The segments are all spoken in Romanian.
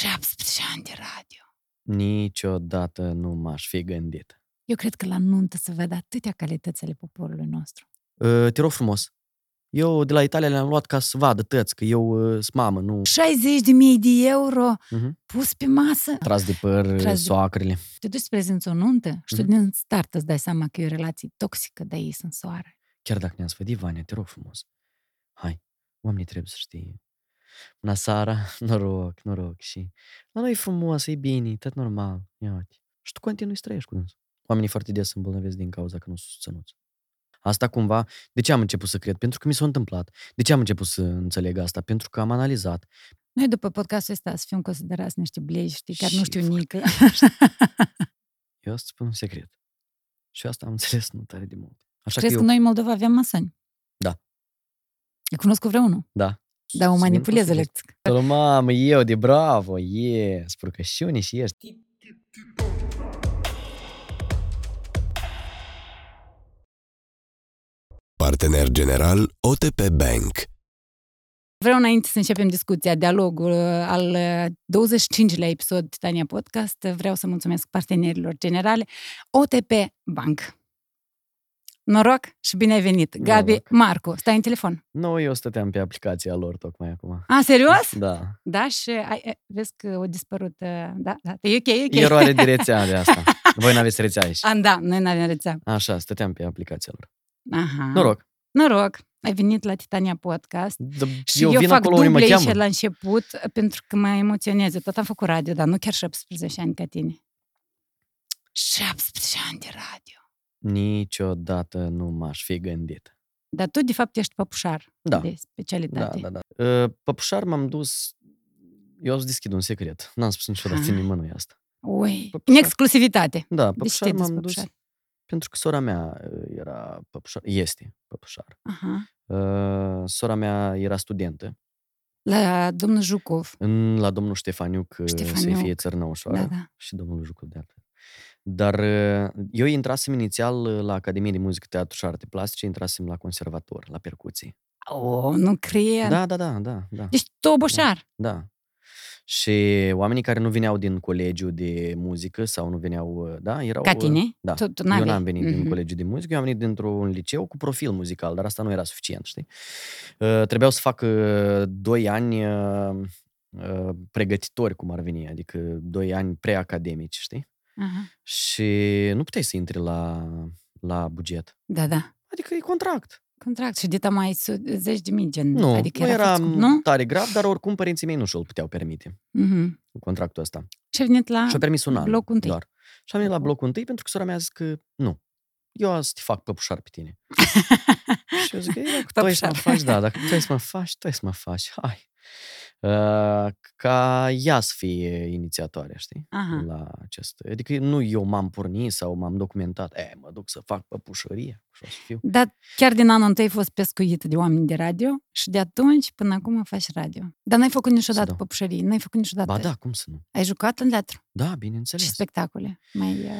17 ani de radio. Niciodată nu m-aș fi gândit. Eu cred că la nuntă se văd atâtea calități ale poporului nostru. Uh, te rog frumos. Eu de la Italia le-am luat ca să vadă tăți, că eu uh, sunt mamă, nu... 60 de mii de euro Uh-huh. pus pe masă. Tras de păr, Tras Tras de- soacrele. Te duci să prezinți o nuntă și tu Mhm. din start îți dai seama că e o relație toxică, de ei sunt soare. Chiar dacă ne-am sfădit, Vania, te rog frumos. Hai, oamenii trebuie să știe. Bună seara, noroc, noroc și... La noi e frumos, e bine, e tot normal. Ia uite. Și tu continui să trăiești cu dânsul. Oamenii foarte des se îmbolnăvesc din cauza că nu sunt susținuți. Asta cumva, de ce am început să cred? Pentru că mi s-a întâmplat. De ce am început să înțeleg asta? Pentru că am analizat. Noi după podcastul ăsta să fim considerați niște blei, știi, chiar nu Și știu foarte nică. Eu asta spun un secret. Și asta am înțeles nu tare de mult. Așa Crezi că că eu, noi în Moldova avem masoni? Da. Eu cunosc cu vreunul, da. Dar o Să vin manipulez cu subiect. electric. Tălă, mamă, eu de bravo, yes, spurcășiune și ești. Partener general OTP Bank. Vreau înainte să începem discuția, dialogul uh, al uh, 25-lea episod Titania Podcast, uh, vreau să mulțumesc partenerilor generale OTP Bank. Noroc și bine ai venit. Gabi, Noroc. Marcu, stai în telefon. Nu, eu stăteam pe aplicația lor tocmai acum. A, serios? Da. Da, și ai, e, vezi că a dispărut. uh, Da, da, e ok, e ok. Eroare de rețea de asta. Voi n-aveți rețea aici. A, da, noi nu avem rețea. Așa, stăteam pe aplicația lor. Aha. Noroc. Noroc. Ai venit la Titania Podcast. D- Și eu, eu, vin fac acolo unde mă duble cheamă. aici la început pentru că mă emoționez. Eu tot am făcut radio, dar nu chiar 17 ani ca tine. 17 ani de radio. Niciodată nu m-aș fi gândit. Dar tu, de fapt, ești păpușar Da. de Da, specialitate. da, da. Uh, Păpușar m-am dus... Eu o să deschid un secret. N-am spus niciodată Ah. nimănui asta. Ui, Păpușar. în exclusivitate. Da, De ce păpușar te-ai dus m-am dus păpușar? pentru că sora mea uh, era păpușar. Este păpușar. Aha. Uh, sora mea era studentă La domnul Jucov. în, la domnul Ștefaniuc, uh, Ștefaniuc. să fie țărnăușoară. Da, da. și domnul Jucu de altfel. Dar uh, eu intrasem inițial uh, la Academie de Muzică, Teatru și Arte Plastice, intrasem la conservator, la percuții. Oh, nu cred. Da, da, da, da, da, Deci toboșar. da. Și oamenii care nu veneau din colegiu de muzică sau nu veneau, uh, da, erau... Ca uh, tine? Da. Tu, tu Eu n-aveai. n-am venit din Mhm. colegiu de muzică, eu am venit dintr-un liceu cu profil muzical, dar asta nu era suficient, știi? Uh, trebuiau să fac uh, doi ani uh, uh, pregătitori, cum ar veni, adică doi ani preacademici, știi? Aha. Și nu puteai să intri la, la buget. Da, da. Adică e contract. Contract și de mai su- zeci de mii, gen. Nu, adică nu era foarte scump, nu? tare grav, dar oricum părinții mei nu și-l puteau permite, Mhm. contractul ăsta. Și ai venit la Și-au permis un an blocul întâi. doar. Și am venit la blocul întâi pentru că sora mea a zis că nu. Eu azi te fac păpușar pe tine. și eu zic, "Ei, dacă tu ai să mă Păpușar. faci, da, dacă tu ai să mă faci, tu ai să mă faci, hai. Uh, ca ea să fie inițiatoare, știi? Aha. La acest... Adică nu eu m-am pornit sau m-am documentat, e, mă duc să fac păpușărie și o să fiu. Dar chiar din anul întâi ai fost pescuit de oameni de radio și de atunci până acum faci radio. Dar n-ai făcut niciodată dau. păpușării, n-ai făcut niciodată. Ba da, cum să nu? Ai jucat în teatru Da, și bineînțeles. spectacole? Mai, uh, Uh,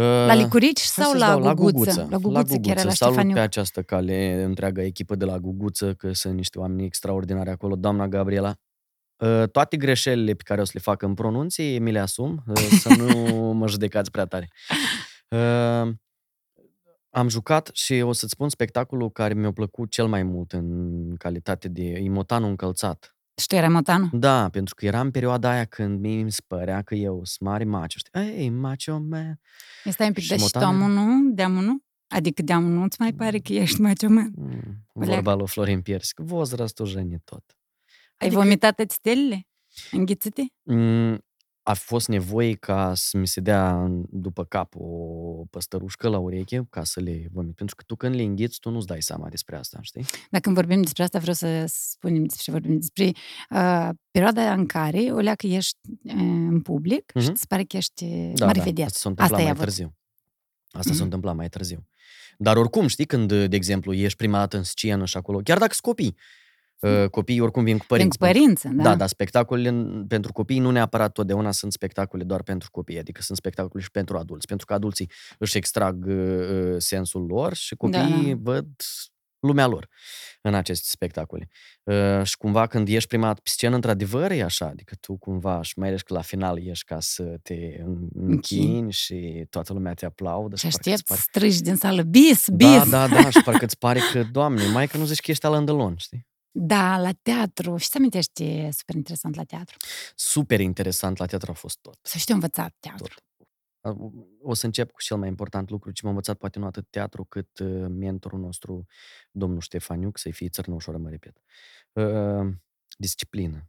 la Licurici hai sau să-ți la, dau, la Guguță? Guguță? La Guguță, chiar era la Salut Ștefaniu. pe această cale întreaga echipă de la Guguță, că sunt niște oameni extraordinari acolo. Doamna Gabriela, uh, toate greșelile pe care o să le fac în pronunție, mi le asum, uh, să nu mă judecați prea tare. Uh, am jucat și o să-ți spun spectacolul care mi-a plăcut cel mai mult în calitate de Imotanul încălțat. Și tu erai motanul? Da, pentru că eram în perioada aia când mi îmi părea că eu sunt mare macho. Știi? Ei, macho man. Stai un pic, dar și deci tu amunul, deamunul? Adică deamunul îți mai pare mm. că ești macho man? Mm, vorba lui Florin Piersic. Vozrastul jeni tot. Adică... Ai vomitat toate stelele? Înghițite? Mm, a fost nevoie ca să mi se dea în- după cap o păstărușcă la ureche ca să le vomit. Pentru că tu când le înghiți, tu nu-ți dai seama despre asta, știi? Dacă vorbim despre asta, vreau să spunem despre ce vorbim despre uh, perioada în care o leacă ești uh, în public și Mhm. îți pare că ești uh, Da, mare da, vedet. asta s-a întâmplat Asta e mai avut. târziu. Asta Mhm. s-a întâmplat mai târziu. Dar oricum, știi, când, de exemplu, ești prima dată în scenă și acolo, chiar dacă sunt copii, uh, copiii oricum vin cu Vin părinți. cu părință, da? Da, dar spectacolele în- pentru copii nu neapărat totdeauna sunt spectacole doar pentru copii, adică sunt spectacole și pentru adulți, pentru că adulții își extrag uh, uh, sensul lor și copiii Da, văd lumea lor în aceste spectacole. Uh, și cumva când ești prima dată pe scenă, într-adevăr e așa, adică tu cumva, și mai ales că la final ești ca să te în- închini și toată lumea te aplaudă. Și parcă îți aștepți pare... strâși din sală. Bis, bis! Da, da, da, și parcă îți pare că, doamne, mai că nu zici că ești Alain Delon, știi? Da, la teatru. Și să amintești super interesant la teatru. Super interesant la teatru a fost tot. Să știu învățat teatru. tot. O să încep cu cel mai important lucru ce m-a învățat poate nu atât teatru cât uh, mentorul nostru, domnul Ștefaniuc, să-i fie țărnăușoară, mă repet. Uh, disciplină.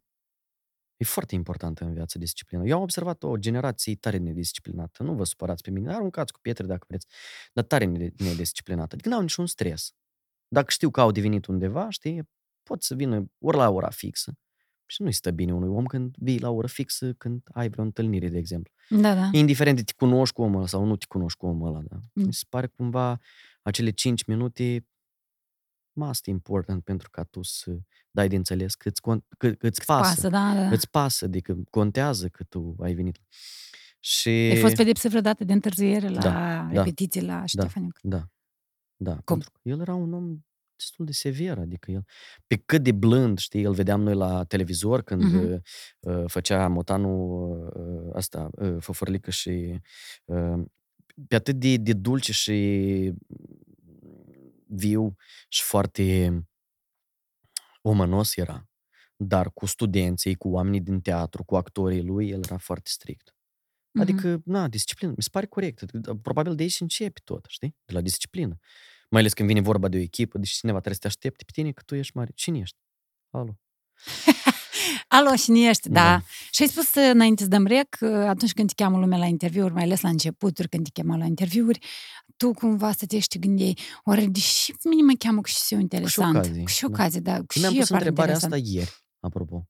E foarte importantă în viață disciplina. Eu am observat o generație tare nedisciplinată. Nu vă supărați pe mine, aruncați cu pietre dacă vreți, dar tare ned- nedisciplinată. Adică n-au niciun stres. Dacă știu că au devenit undeva, știi, pot să vină ori la ora fixă. Și nu-i stă bine unui om când vii la oră fixă, când ai vreo întâlnire, de exemplu Da, da. indiferent de te cunoști cu omul ăla sau nu te cunoști cu omul ăla, da. Mm. Mi se pare cumva acele 5 minute must important pentru ca tu să dai de înțeles că îți, con- că, că îți pasă, Pasă, da, da. îți pasă, adică contează că tu ai venit. Și... Ai fost pedepsit vreodată de întârziere la Da, repetiții la Ștefaniuc? Da, da. Cum? Pentru că el era un om destul de sever, adică el, pe cât de blând, știi, îl vedeam noi la televizor când Mhm. uh, făcea motanul uh, asta, uh, făfărlică și uh, pe atât de, de dulce și viu și foarte omănos era. Dar cu studenții, cu oamenii din teatru, cu actorii lui, el era foarte strict. Mhm. Adică, na, disciplină, mi se pare corect. Probabil de aici începe tot, știi? De la disciplină. Mai ales când vine vorba de o echipă, deci cineva trebuie să te aștepte pe tine că tu ești mare. Cine ești? Alo. Alo, și ești, da. Da. Și ai spus uh, înainte să dăm rec, că atunci când te cheamă lumea la interviuri, mai ales la începuturi, când te cheamă la interviuri, tu cumva să te și gândeai, oare deși pe mine mă cheamă cu și eu interesant. ocazie, Cu și da. ocazie, da. Cu Mi-am și pus eu par întrebarea interesant. asta ieri, apropo.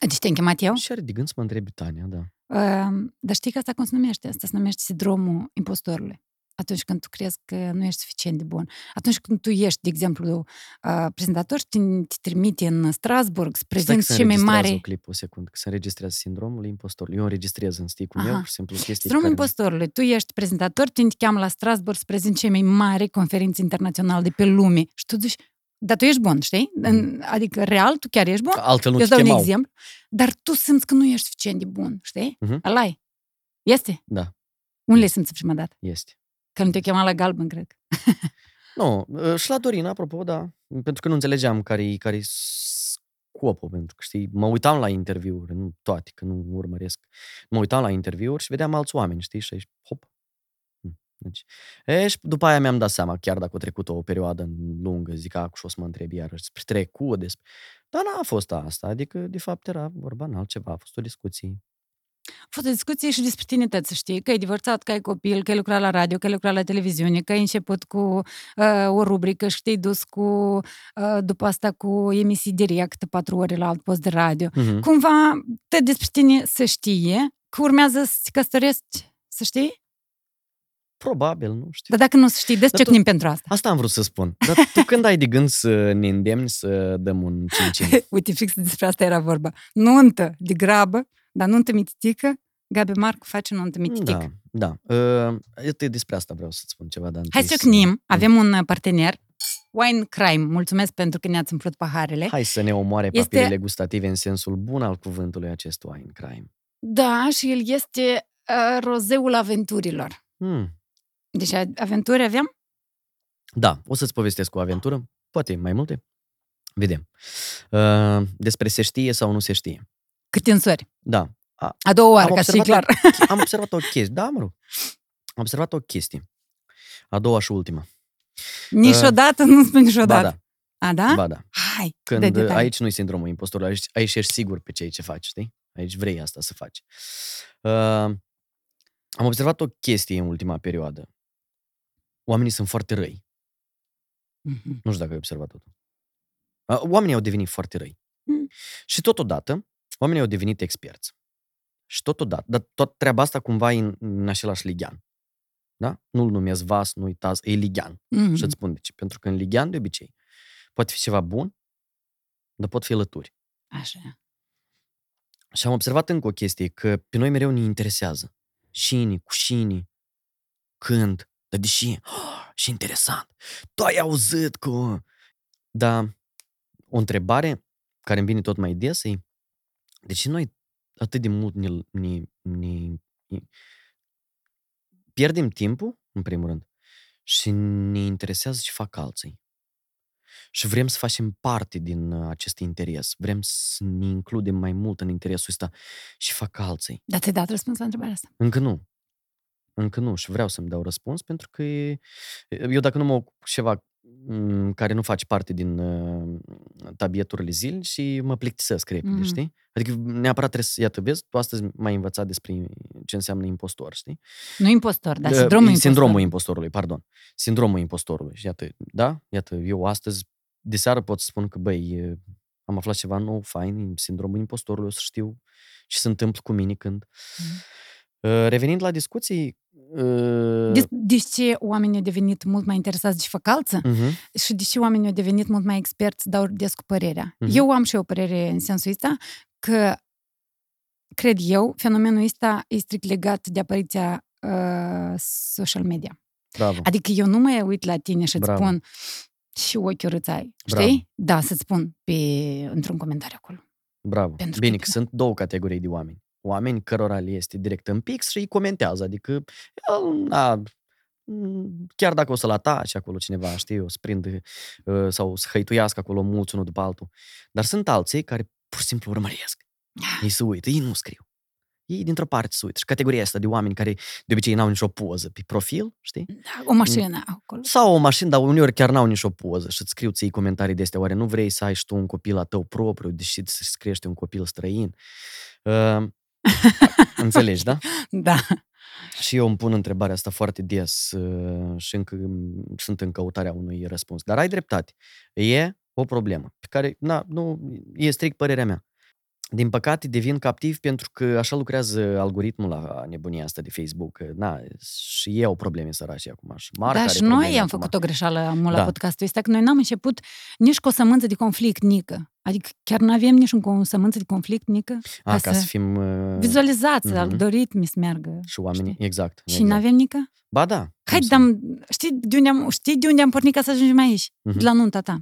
Deci te-am chemat eu? Și are de gând să mă întrebi Tania, da. Uh, dar știi că asta cum se numește? Asta se numește sindromul impostorului. Atunci când tu crezi că nu ești suficient de bun. Atunci când tu ești, de exemplu, uh, prezentator și te, te trimite în Strasburg să Stai că prezinți se cei mai înregistrează mari un clip, o secundă, că se înregistrează sindromul impostorului. Eu înregistrez în sticul meu, Aha. pur și simplu, chestii Sindromul care... impostorului. Tu ești prezentator, te cheamă la Strasbourg să prezinți cei mai mari conferințe internaționale de pe lume. Și tu zici, dar tu ești bun, știi? În, adică, real, tu chiar ești bun. Că altfel nu Eu te îți dau un chemau. exemplu. Dar tu simți că nu ești suficient de bun, știi? Mhm. Alai. Este? Da, Unde le simți prima dată? este. Că nu te chema la galben, cred. Nu, uh, și la Dorina, apropo, da. Pentru că nu înțelegeam care-i, care scopul, pentru că, știi, mă uitam la interviuri, nu toate, că nu urmăresc. Mă uitam la interviuri și vedeam alți oameni, știi, și aici, hop. Hm, Deci, e, și după aia mi-am dat seama, chiar dacă a trecut o perioadă lungă, zic, acum și o să mă întreb iarăși despre trecut, despre... Dar n-a fost asta, adică, de fapt, era vorba în altceva, a fost o discuție. A fost o discuție și despre tine, tot să știi, că ai divorțat, că ai copil, că ai lucrat la radio, că ai lucrat la televiziune, că ai început cu uh, o rubrică și te-ai dus cu, uh, după asta cu emisii direct, patru ore la alt post de radio. Mhm. Cumva, tot despre tine să știe că urmează să te căsătorești, să știi? Probabil, nu știu. Dar dacă nu să știi, des Dar ce tu- pentru asta. Asta am vrut să spun. Dar tu când ai de gând să ne îndemni să dăm un 5 Uite, fix despre asta era vorba. Nuntă de grabă, dar nuntă mititică, Gabi Marcu face nuntă mititică. Da, da. Uh, uite, despre asta vreau să-ți spun ceva, dar Hai întâi să ciocnim, avem un uh, partener, Wine Crime, mulțumesc pentru că ne-ați umplut paharele. Hai să ne omoare Este- papilele gustative în sensul bun al cuvântului acest wine crime. Da, și el este uh, rozeul aventurilor. Hmm. Deci a- aventuri avem? Da, o să-ți povestesc o aventură, poate mai multe. Vedem. Uh, despre se știe sau nu se știe. Câtinsori. Da. A, A doua oară, Am ca să fie observat clar. am observat o chestie. Da, mă rog. Am observat o chestie. A doua și ultima. Niciodată nu spun Ba niciodată. da, A, da? ba da. Hai, Când dă detalii. aici nu-i sindromul impostorului, aici, aici ești sigur pe ceea ce faci, știi? Aici vrei asta să faci. Uh, am observat o chestie în ultima perioadă. Oamenii sunt foarte răi. Mhm. Nu știu dacă ai observat-o. tu. Uh, oamenii au devenit foarte răi. Mm. Și totodată, oamenii au devenit experți. Și totodată, dar tot treaba asta cumva e în, în același ligian. Da? Nu-l numesc vas, nu uitați, e ligian. Mhm. Și îți spun de ce. Pentru că în ligian, de obicei, poate fi ceva bun, dar pot fi lături. Așa. Și am observat încă o chestie, că pe noi mereu ne interesează. Cine, cu cine, când, dar deși, oh, și interesant. Tu ai auzit că Dar o întrebare care îmi vine tot mai des e de ce noi atât de mult ne, ne, ne, ne pierdem timpul, în primul rând, și ne interesează ce fac alții. Și vrem să facem parte din uh, acest interes. Vrem să ne includem mai mult în interesul ăsta și fac alții. Dar ți-ai dat răspuns la întrebarea asta? Încă nu. Încă nu și vreau să-mi dau răspuns pentru că e- eu dacă nu mă ocup cu ceva m, care nu face parte din uh, tabieturile zilnice și mă plictisesc repede, Mhm. știi? Adică neapărat trebuie să, iată, vezi, tu astăzi m-ai învățat despre ce înseamnă impostor, știi? Nu impostor, dar Uh, sindromul impostor. Sindromul impostorului, pardon. Sindromul impostorului. Și iată, da, iată, eu astăzi, de seară pot să spun că, băi, e, am aflat ceva nou, fain, e sindromul impostorului, o să știu ce se întâmplă cu mine când. Mhm. Uh, Revenind la discuții, uh, De, de ce oamenii au devenit mult mai interesați de ce fac alții mhm, și de ce oamenii au devenit mult mai experți, dau des cu părerea. Mhm. Eu am și o părere în sensul ăsta că, cred eu, fenomenul ăsta e strict legat de apariția uh, social media. bravo. Adică eu nu mă uit la tine și îți Bravo. spun și ochi urâți ai, Bravo. știi? Da, să-ți spun pe, într-un comentariu acolo. Bravo. Pentru Bine, că- că sunt două categorii de oameni. Oameni cărora le este direct în pix și îi comentează. Adică, el, na, m, chiar dacă o să-l ataci acolo cineva, știi, o să prindă uh, sau să hăituiască acolo mulți unul după altul. Dar sunt alții care pur și simplu urmăresc. Ei se uită, ei nu scriu. Ei dintr-o parte se uită. Și categoria asta de oameni care de obicei n-au nicio poză pe profil, știi? Da, o mașină acolo. Sau o mașină, dar uneori chiar n-au nicio poză și îți scriu ții comentarii de astea. Oare nu vrei să ai și tu un copil a tău propriu, deși îți crește un copil străin? Uh, înțelegi, da? Da. Și eu îmi pun întrebarea asta foarte des uh, și încă m, sunt în căutarea unui răspuns. Dar ai dreptate. E o problemă pe care, na, nu, e strict părerea mea. Din păcate devin captiv pentru că așa lucrează algoritmul la nebunia asta de Facebook. că, Na, și ei au probleme sărași acum. Și Marc da, are și probleme noi am acum. făcut o greșeală mult la Da. podcastul ăsta, că noi n-am început nici cu o sămânță de conflict nică. Adică chiar nu avem nici un- o sămânță de conflict nică. A, ca ca să să fim... uh, Vizualizați, mhm. algoritmi să meargă. Și oamenii, știi? exact. Și exact. nu avem nică? Ba da. Hai, cum să- dăm, știi, de unde am, știi de unde am pornit ca să ajungem aici? Mhm. De la nunta ta.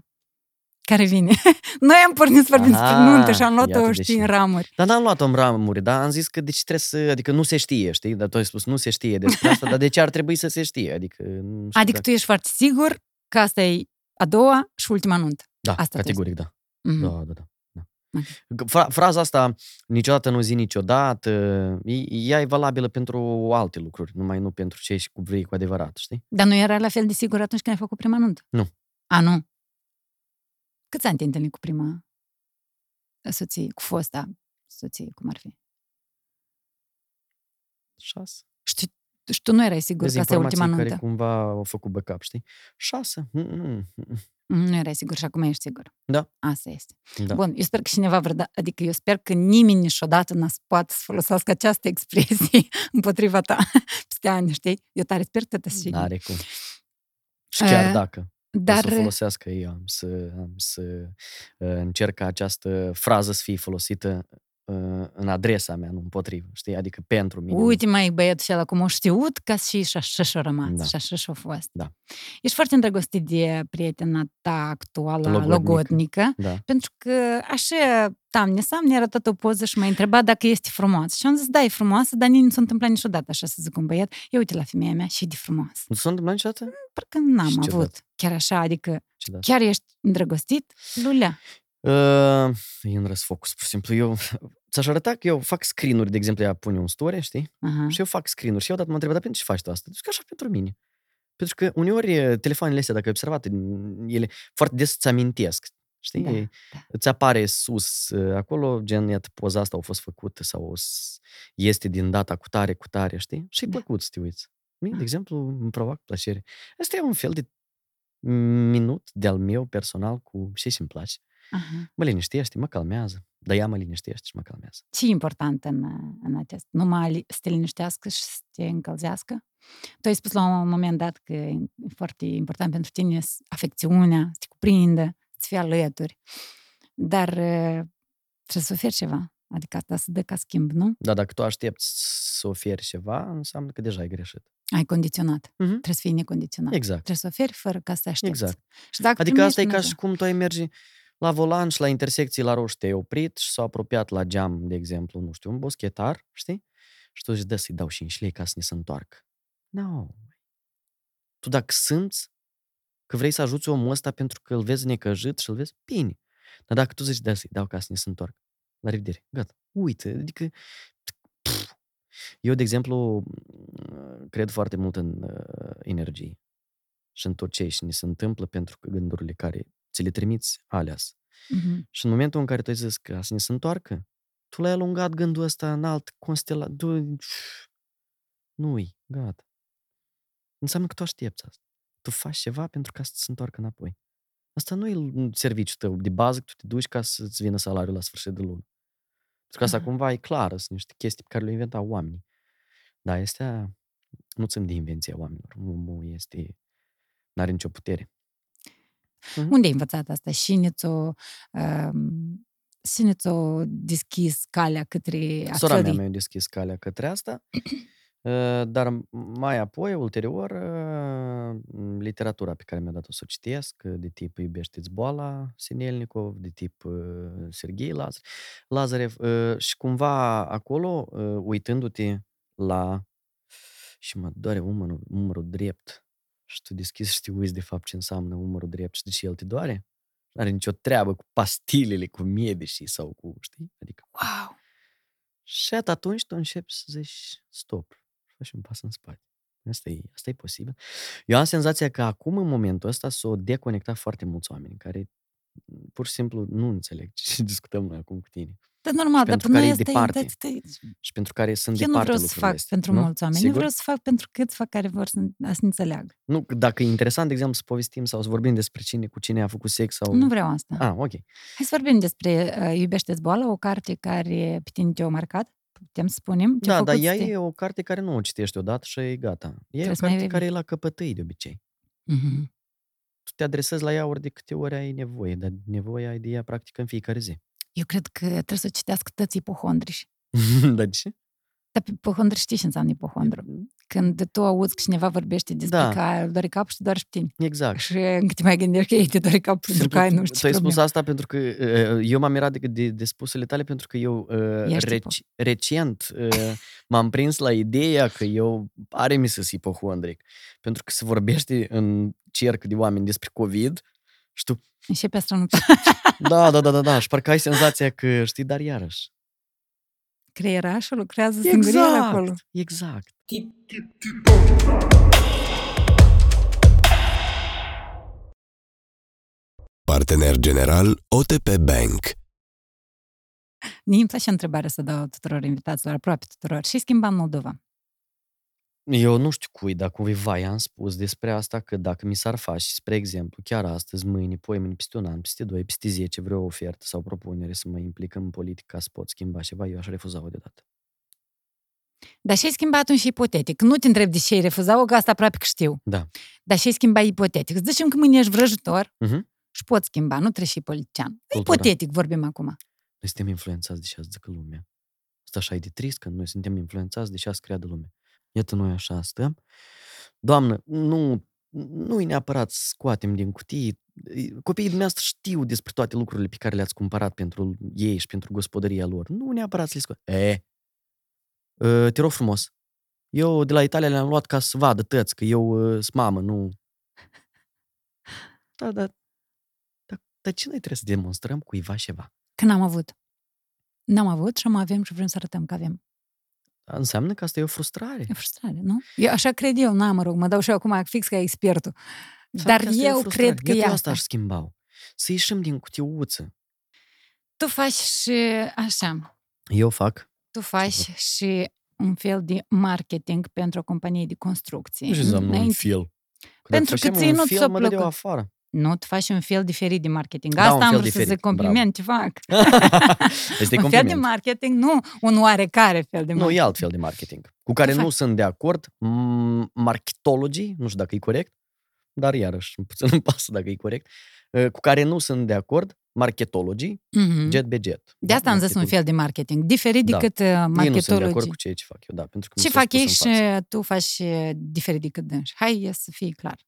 Care vine. Noi am pornit să vorbim despre Aha, nuntă și am luat-o, iată de știi, ce. în ramuri. Dar n-am luat-o în ramuri, dar am zis că de ce trebuie să... Adică nu se știe, știi? Dar tu ai spus nu se știe despre asta, dar de ce ar trebui să se știe? Adică nu știu Adică dacă- tu ești foarte sigur că asta e a doua și ultima nuntă. Da, asta categoric, da. Mhm. Da, da, da. da. Ok. Fra- fraza asta, niciodată nu zi niciodată, e- ea e valabilă pentru alte lucruri, numai nu pentru ce ești cu vrei cu adevărat, știi? Dar nu era la fel de sigur atunci când ai făcut prima nuntă? Nu. A, nu. Câți ani te-ai întâlnit cu prima soție, cu fosta soție, cum ar fi? Șase. Și tu, și tu nu erai sigur Vezi că asta e ultima informații nuntă. care cumva au făcut backup, știi? Șase. Mm, mm, mm. Mm, Nu erai sigur și acum ești sigur. Da. Asta este. Da. Bun, eu sper că cineva vreda, adică eu sper că nimeni niciodată n-a să poată să folosească această expresie împotriva ta peste ani, știi? Eu tare sper că te și. N-are cum. Și chiar Eh, dacă Dar, o să o folosească eu, am să, am să uh, încerc ca această frază să fie folosită uh, în adresa mea, nu împotrivă, știi? Adică pentru mine. nu. uite mai băiatul și ăla cum o știut ca și și așa și-a rămas, Da. și așa și-a fost. Da. Ești foarte îndrăgostit de prietena ta actuală, Logodnică. logodnică, Da. pentru că așa, tamne, sam ne-a arătat o poză și m-a întrebat dacă este frumoasă. Și am zis, da, e frumoasă, dar nici nu s-a întâmplat niciodată așa să zic un băiat. Ia uite la femeia mea și e de frumoasă. Nu s-a întâmplat niciodată? Parcă n-am Și avut ciudat. chiar așa, adică Ce da? chiar ești îndrăgostit, Lulea. Uh, e în răsfocus, pur și simplu. Eu ți-aș arăta că eu fac screen-uri, de exemplu, ea pune un story, știi? Aha. Și eu fac screen-uri și eu odată m-a întrebat, dar pentru ce faci tu asta? Zic că așa pentru mine. Pentru că uneori e, telefoanele astea, dacă ai observat, ele foarte des îți amintesc. Știi? Da, E- da. Îți apare sus uh, acolo, gen, iată, poza asta a fost făcută sau s- este din data cu tare, cu tare, știi? Și e Da. plăcut să te uiți. Mie, de Ah. exemplu, îmi provoacă plăcere. Asta e un fel de minut de-al meu personal cu ce îmi place. Aha. Mă liniștește, mă calmează. Dar ea mă liniștește și mă calmează. Ce e important în, în acest? Numai li- să te liniștească și să te încălzească? Tu ai spus la un moment dat că e foarte important pentru tine s- afecțiunea, să te cuprindă, să fie alături. Dar eh, trebuie să oferi ceva. Adică asta se dă ca schimb, nu? Dar dacă tu aștepți să oferi ceva, înseamnă că deja ai greșit. Ai condiționat. Mhm. Trebuie să fii necondiționat. Exact. Trebuie să oferi fără ca să te aștepți. Exact. Și dacă Adică primești, asta e ca nu și cum tu ai merge la volanș și la intersecții la roșu te-ai oprit și s-a apropiat la geam, de exemplu, nu știu, un boschetar, știi? Și tu zici, dă să-i dau 5 lei ca să ne se întoarcă. Nu. No. Tu dacă simți că vrei să ajuți omul ăsta pentru că îl vezi necăjit și îl vezi, bine. Dar dacă tu zici, dă să-i dau ca să ne se întoarcă. La revedere. Gata. Uite, adică... pf. Eu, de exemplu, cred foarte mult în uh, energie și în tot ce și ne se întâmplă pentru că gândurile care ți le trimiți aleas. Mhm. Și în momentul în care tu ai zis că să ne se întoarcă, tu l-ai alungat gândul ăsta în alt constelat. Du- Nu-i, gata. Înseamnă că tu aștepți asta. Tu faci ceva pentru ca să se întoarcă înapoi. Asta nu e serviciul tău de bază, că tu te duci ca să-ți vină salariul la sfârșit de lună. Pentru că asta Aha. cumva e clară, sunt niște chestii pe care le-au inventat oamenii. Dar astea nu țin de invenția oamenilor. Omul este... n-are nicio putere. Mhm. Unde ai învățat asta? Și ne-ți-o, um, și ne-ți-o deschis calea către a Sora mea țării? mi-a deschis calea către asta, uh, dar mai apoi, ulterior, uh, literatura pe care mi-a dat-o să o citesc, uh, de tip Iubește-ți boala, Sinelnikov, de tip uh, Serghei Lazar, Lazarev, uh, și cumva acolo, uh, uitându-te la și mă doare umărul, umărul drept și tu deschizi și te uiți de fapt ce înseamnă umărul drept și de ce el te doare, nu are nicio treabă cu pastilele, cu medicii sau cu, știi? Adică Wow! și at- atunci tu începi să zici stop, faci un pas în spate. Asta e, asta e posibil. Eu am senzația că acum, în momentul ăsta, s-au deconectat foarte mulți oameni care m, pur și simplu nu înțeleg ce discutăm noi acum cu tine. Dar normal, dar pentru noi care e asta e, departe. dar asta e- Și pentru care sunt eu nu departe vreau să lucrurile fac astea, pentru nu? mulți oameni, eu Sigur? vreau să fac pentru câțiva care vor să, să ne înțeleagă. Nu, dacă e interesant, de exemplu, să povestim sau să vorbim despre cine cu cine a făcut sex sau... Nu vreau asta. Ah, ok. Hai să vorbim despre uh, Iubește-ți boala, o carte care pe tine te-a marcat. Putem să spunem? Ce-a Da, dar făcut ea să te- e o carte care nu o citești odată și e gata. Ea e o Trebuie să mai carte revii. care e la căpătâi de obicei. Mhm. Tu te adresezi la ea ori de câte ori ai nevoie, dar nevoie ai de ea practic în fiecare zi. Eu cred că trebuie să o citească toți ipohondriși. Dar de ce? Dar pe ipohondru știi ce înseamnă ipohondru? Când tu auzi că cineva vorbește despre Da. că ai doare capul și te doare și pe tine. Exact. Și încă te mai gândești că ei te doare capul pentru că ai nu știu tu ce ai spus problemă. asta pentru că uh, eu m-am mirat de, de, de spusele tale pentru că eu uh, Ești rec, ipo- recent uh, m-am prins la ideea că eu are mi să ipohondric. Pentru că se vorbește în cerc de oameni despre COVID și tu, Începe astronomia. da, da, da, da, da, și parcă ai senzația că, știi, dar iarăși. Creierașul lucrează singur el acolo. exact. Partener general OTP Bank. Mie îmi place întrebarea să dau tuturor invitaților, aproape tuturor. Și schimba în Moldova. Eu nu știu cui, dar cuiva i-am spus despre asta că dacă mi s-ar face, spre exemplu, chiar astăzi, mâine, poi mâine, peste un an, peste doi, peste zece, vreo ofertă sau propunere să mă implic în politică ca să pot schimba ceva, eu aș refuza-o deodată. Dar și-ai schimbat atunci ipotetic. Nu te întreb de ce ai refuzat-o, că asta aproape că știu. Da. Dar și-ai schimbat ipotetic. Îți zicem că mâine ești vrăjitor Mhm. și poți schimba, nu trebuie și politician. Cultura. Ipotetic vorbim acum. Noi suntem influențați de ce zică lumea. Asta așa e de trist, că noi suntem influențați de ce să creadă lumea. Iată, noi așa stăm. Doamnă, nu, nu-i neapărat să scoatem din cutii. Copiii dumneavoastră știu despre toate lucrurile pe care le-ați cumpărat pentru ei și pentru gospodăria lor. Nu neapărat să le scoate. E, ă, te rog frumos. Eu de la Italia le-am luat ca să vadă tăți, că eu ă, sunt mamă, nu... Da, da. Dar, dar ce noi trebuie să demonstrăm cuiva ceva? Că n-am avut. N-am avut și am avem și vrem să arătăm că avem. Înseamnă că asta e o frustrare. E frustrare, nu? Eu așa cred eu, n-am, mă rog, mă dau și eu acum fix ca expertul. Înseamnă Dar că asta e o eu frustrare. cred că Iată, e eu asta. asta aș schimba Să ieșim din cutiuță. Tu faci și așa, Eu fac. tu faci și un fel de marketing pentru o companie de construcții. Nu știu ce înseamnă un Înainte- film. Pentru că ție nu ți-o film, mă dădeau plăcut. afară. Nu, tu faci un fel diferit de marketing. Da, Asta un am fel vrut să diferit, zic compliment, te fac. este un fel de compliment. marketing, nu un oarecare fel de Nu, marketing. e alt fel de marketing. Cu care faci? nu sunt de acord. M- Marketology, nu știu dacă e corect, dar iarăși puțin îmi pasă dacă e corect. uh, Cu care nu sunt de acord. marketologii, Mhm. jet be jet. De asta am zis un fel de marketing, diferit Da. decât uh, Ei nu sunt de acord marketologii. cu ceea ce fac eu, da, pentru că mi Ce s-a fac spus ei în și față. tu faci uh, diferit decât dânsi. Hai e să fie clar.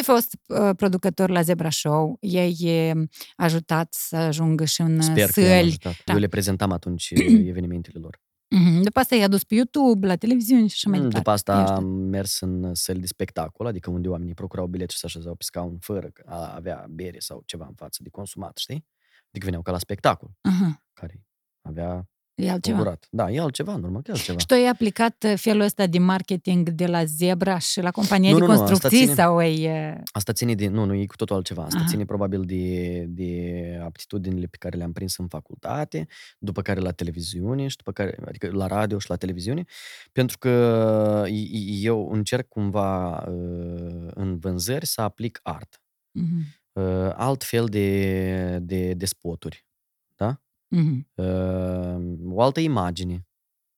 Tu ai fost uh, producător la Zebra Show, ei uh, ajutat să ajungă și în uh, Sper că i-am săli. ajutat. Da. Eu le prezentam atunci uh, evenimentele lor. Mhm. După asta i-a adus pe YouTube, la televiziune și așa mai Mm, departe. După asta I-a am ajutat. mers în săli de spectacol, adică unde oamenii procurau bilete și se așezau pe scaun fără că a avea bere sau ceva în față de consumat, știi? Adică veneau ca la spectacol, Aha. care avea E altceva. concurat. Da, e altceva, normal că e altceva. Și tu ai aplicat uh, felul ăsta de marketing de la Zebra și la compania Nu, de nu, nu, asta construcții ține- sau ai... uh, Asta ține de... Nu, nu, e cu totul altceva. Asta Aha. ține probabil de, de aptitudinile pe care le-am prins în facultate, după care la televiziune și după care, adică la radio și la televiziune, pentru că e- e- eu încerc cumva uh, în vânzări să aplic art. mhm, Uh, alt fel de, de, de spoturi. Mhm, Uh, o altă imagine,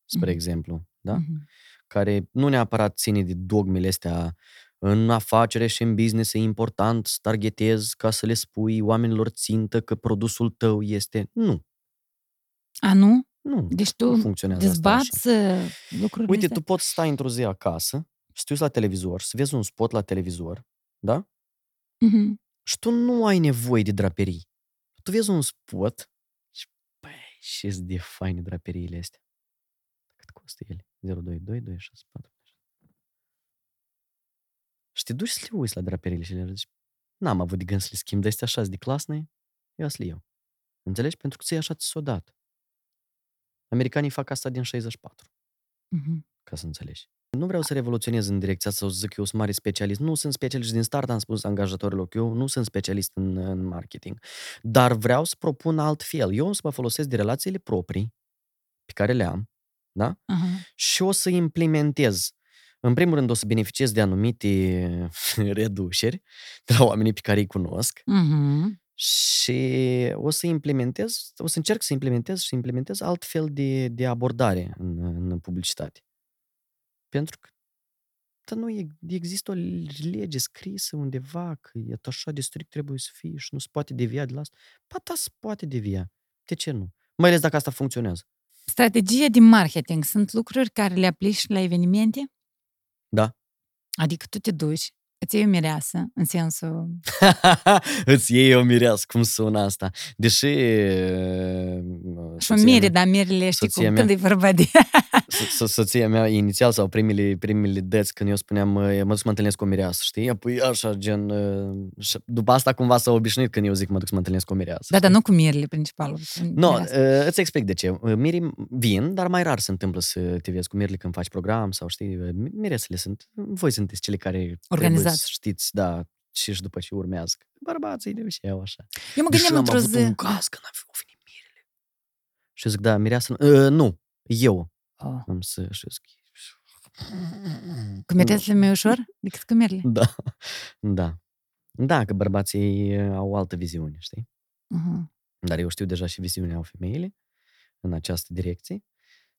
spre Mhm. exemplu, da? mhm. care nu neapărat ține de dogmele astea în afacere și în business e important să targetezi ca să le spui oamenilor țintă că produsul tău este... Nu, A, nu? nu, Deci nu tu funcționează asta așa. dezbați uh, lucrurile Uite, astea? tu poți sta într-o zi acasă și să te uiți la televizor, să vezi un spot la televizor, da? Mhm. Și tu nu ai nevoie de draperii. Tu vezi un spot și, băi, ce de faine draperiile astea. Cât costă ele? 022 264. Și te duci să le uiți la draperiile și le zici, n-am avut de gând să le schimb, dar astea așa de clasne, eu să le iau. Înțelegi? Pentru că ți așa ți s-o dat. Americanii fac asta din 64 Mhm. ca să înțelegi. Nu vreau să revoluționez în direcția asta, să zic că eu sunt mare specialist. Nu sunt specialist din start, am spus angajatorilor că eu nu sunt specialist în, în marketing. Dar vreau să propun altfel. Eu o să mă folosesc de relațiile proprii pe care le am, da? Aha. Și o să implementez. În primul rând o să beneficiez de anumite reduceri de la oamenii pe care îi cunosc Mhm. și o să implementez, o să încerc să implementez și să implementez alt fel de, de abordare în, în publicitate. Pentru că dar nu e, există o lege scrisă undeva că e așa de strict trebuie să fie și nu se poate devia de la asta. Ba da, se poate devia. De ce nu? Mai ales dacă asta funcționează. Strategie de marketing sunt lucruri care le aplici la evenimente? Da. Adică tu te duci, îți iei o mireasă, în sensul... Îți iei o mireasă, cum sună asta. Deși... Și o mire, dar mirele știi soția cum, mea- când e vorba de... so- soția mea inițial sau primele, primele dăți când eu spuneam mă duc să mă întâlnesc cu o mireasă, știi? Apoi așa, gen... uh, și după asta cumva s-a obișnuit când eu zic mă duc să mă întâlnesc cu o mireasă. Da, dar știi? nu cu mirele principalul. cu No, mireasa. uh, îți explic de ce. Uh, Mirii vin, dar mai rar se întâmplă să te vezi cu mirile când faci program sau știi, uh, miresele sunt, voi sunteți cele care trebuie Organizați. să știți, da, și și după ce urmează. Bărbații de și eu așa. Eu mă Deși gândeam am într-o avut zi... un caz când au venit mirele. Și eu zic, da, mireasă, uh, nu, eu Oh. am să, și eu zic, Cu mireasele mai ușor decât cu mirele. Da, da. Da, că bărbații au o altă viziune, știi? Mhm. Dar eu știu deja și viziunea au femeile în această direcție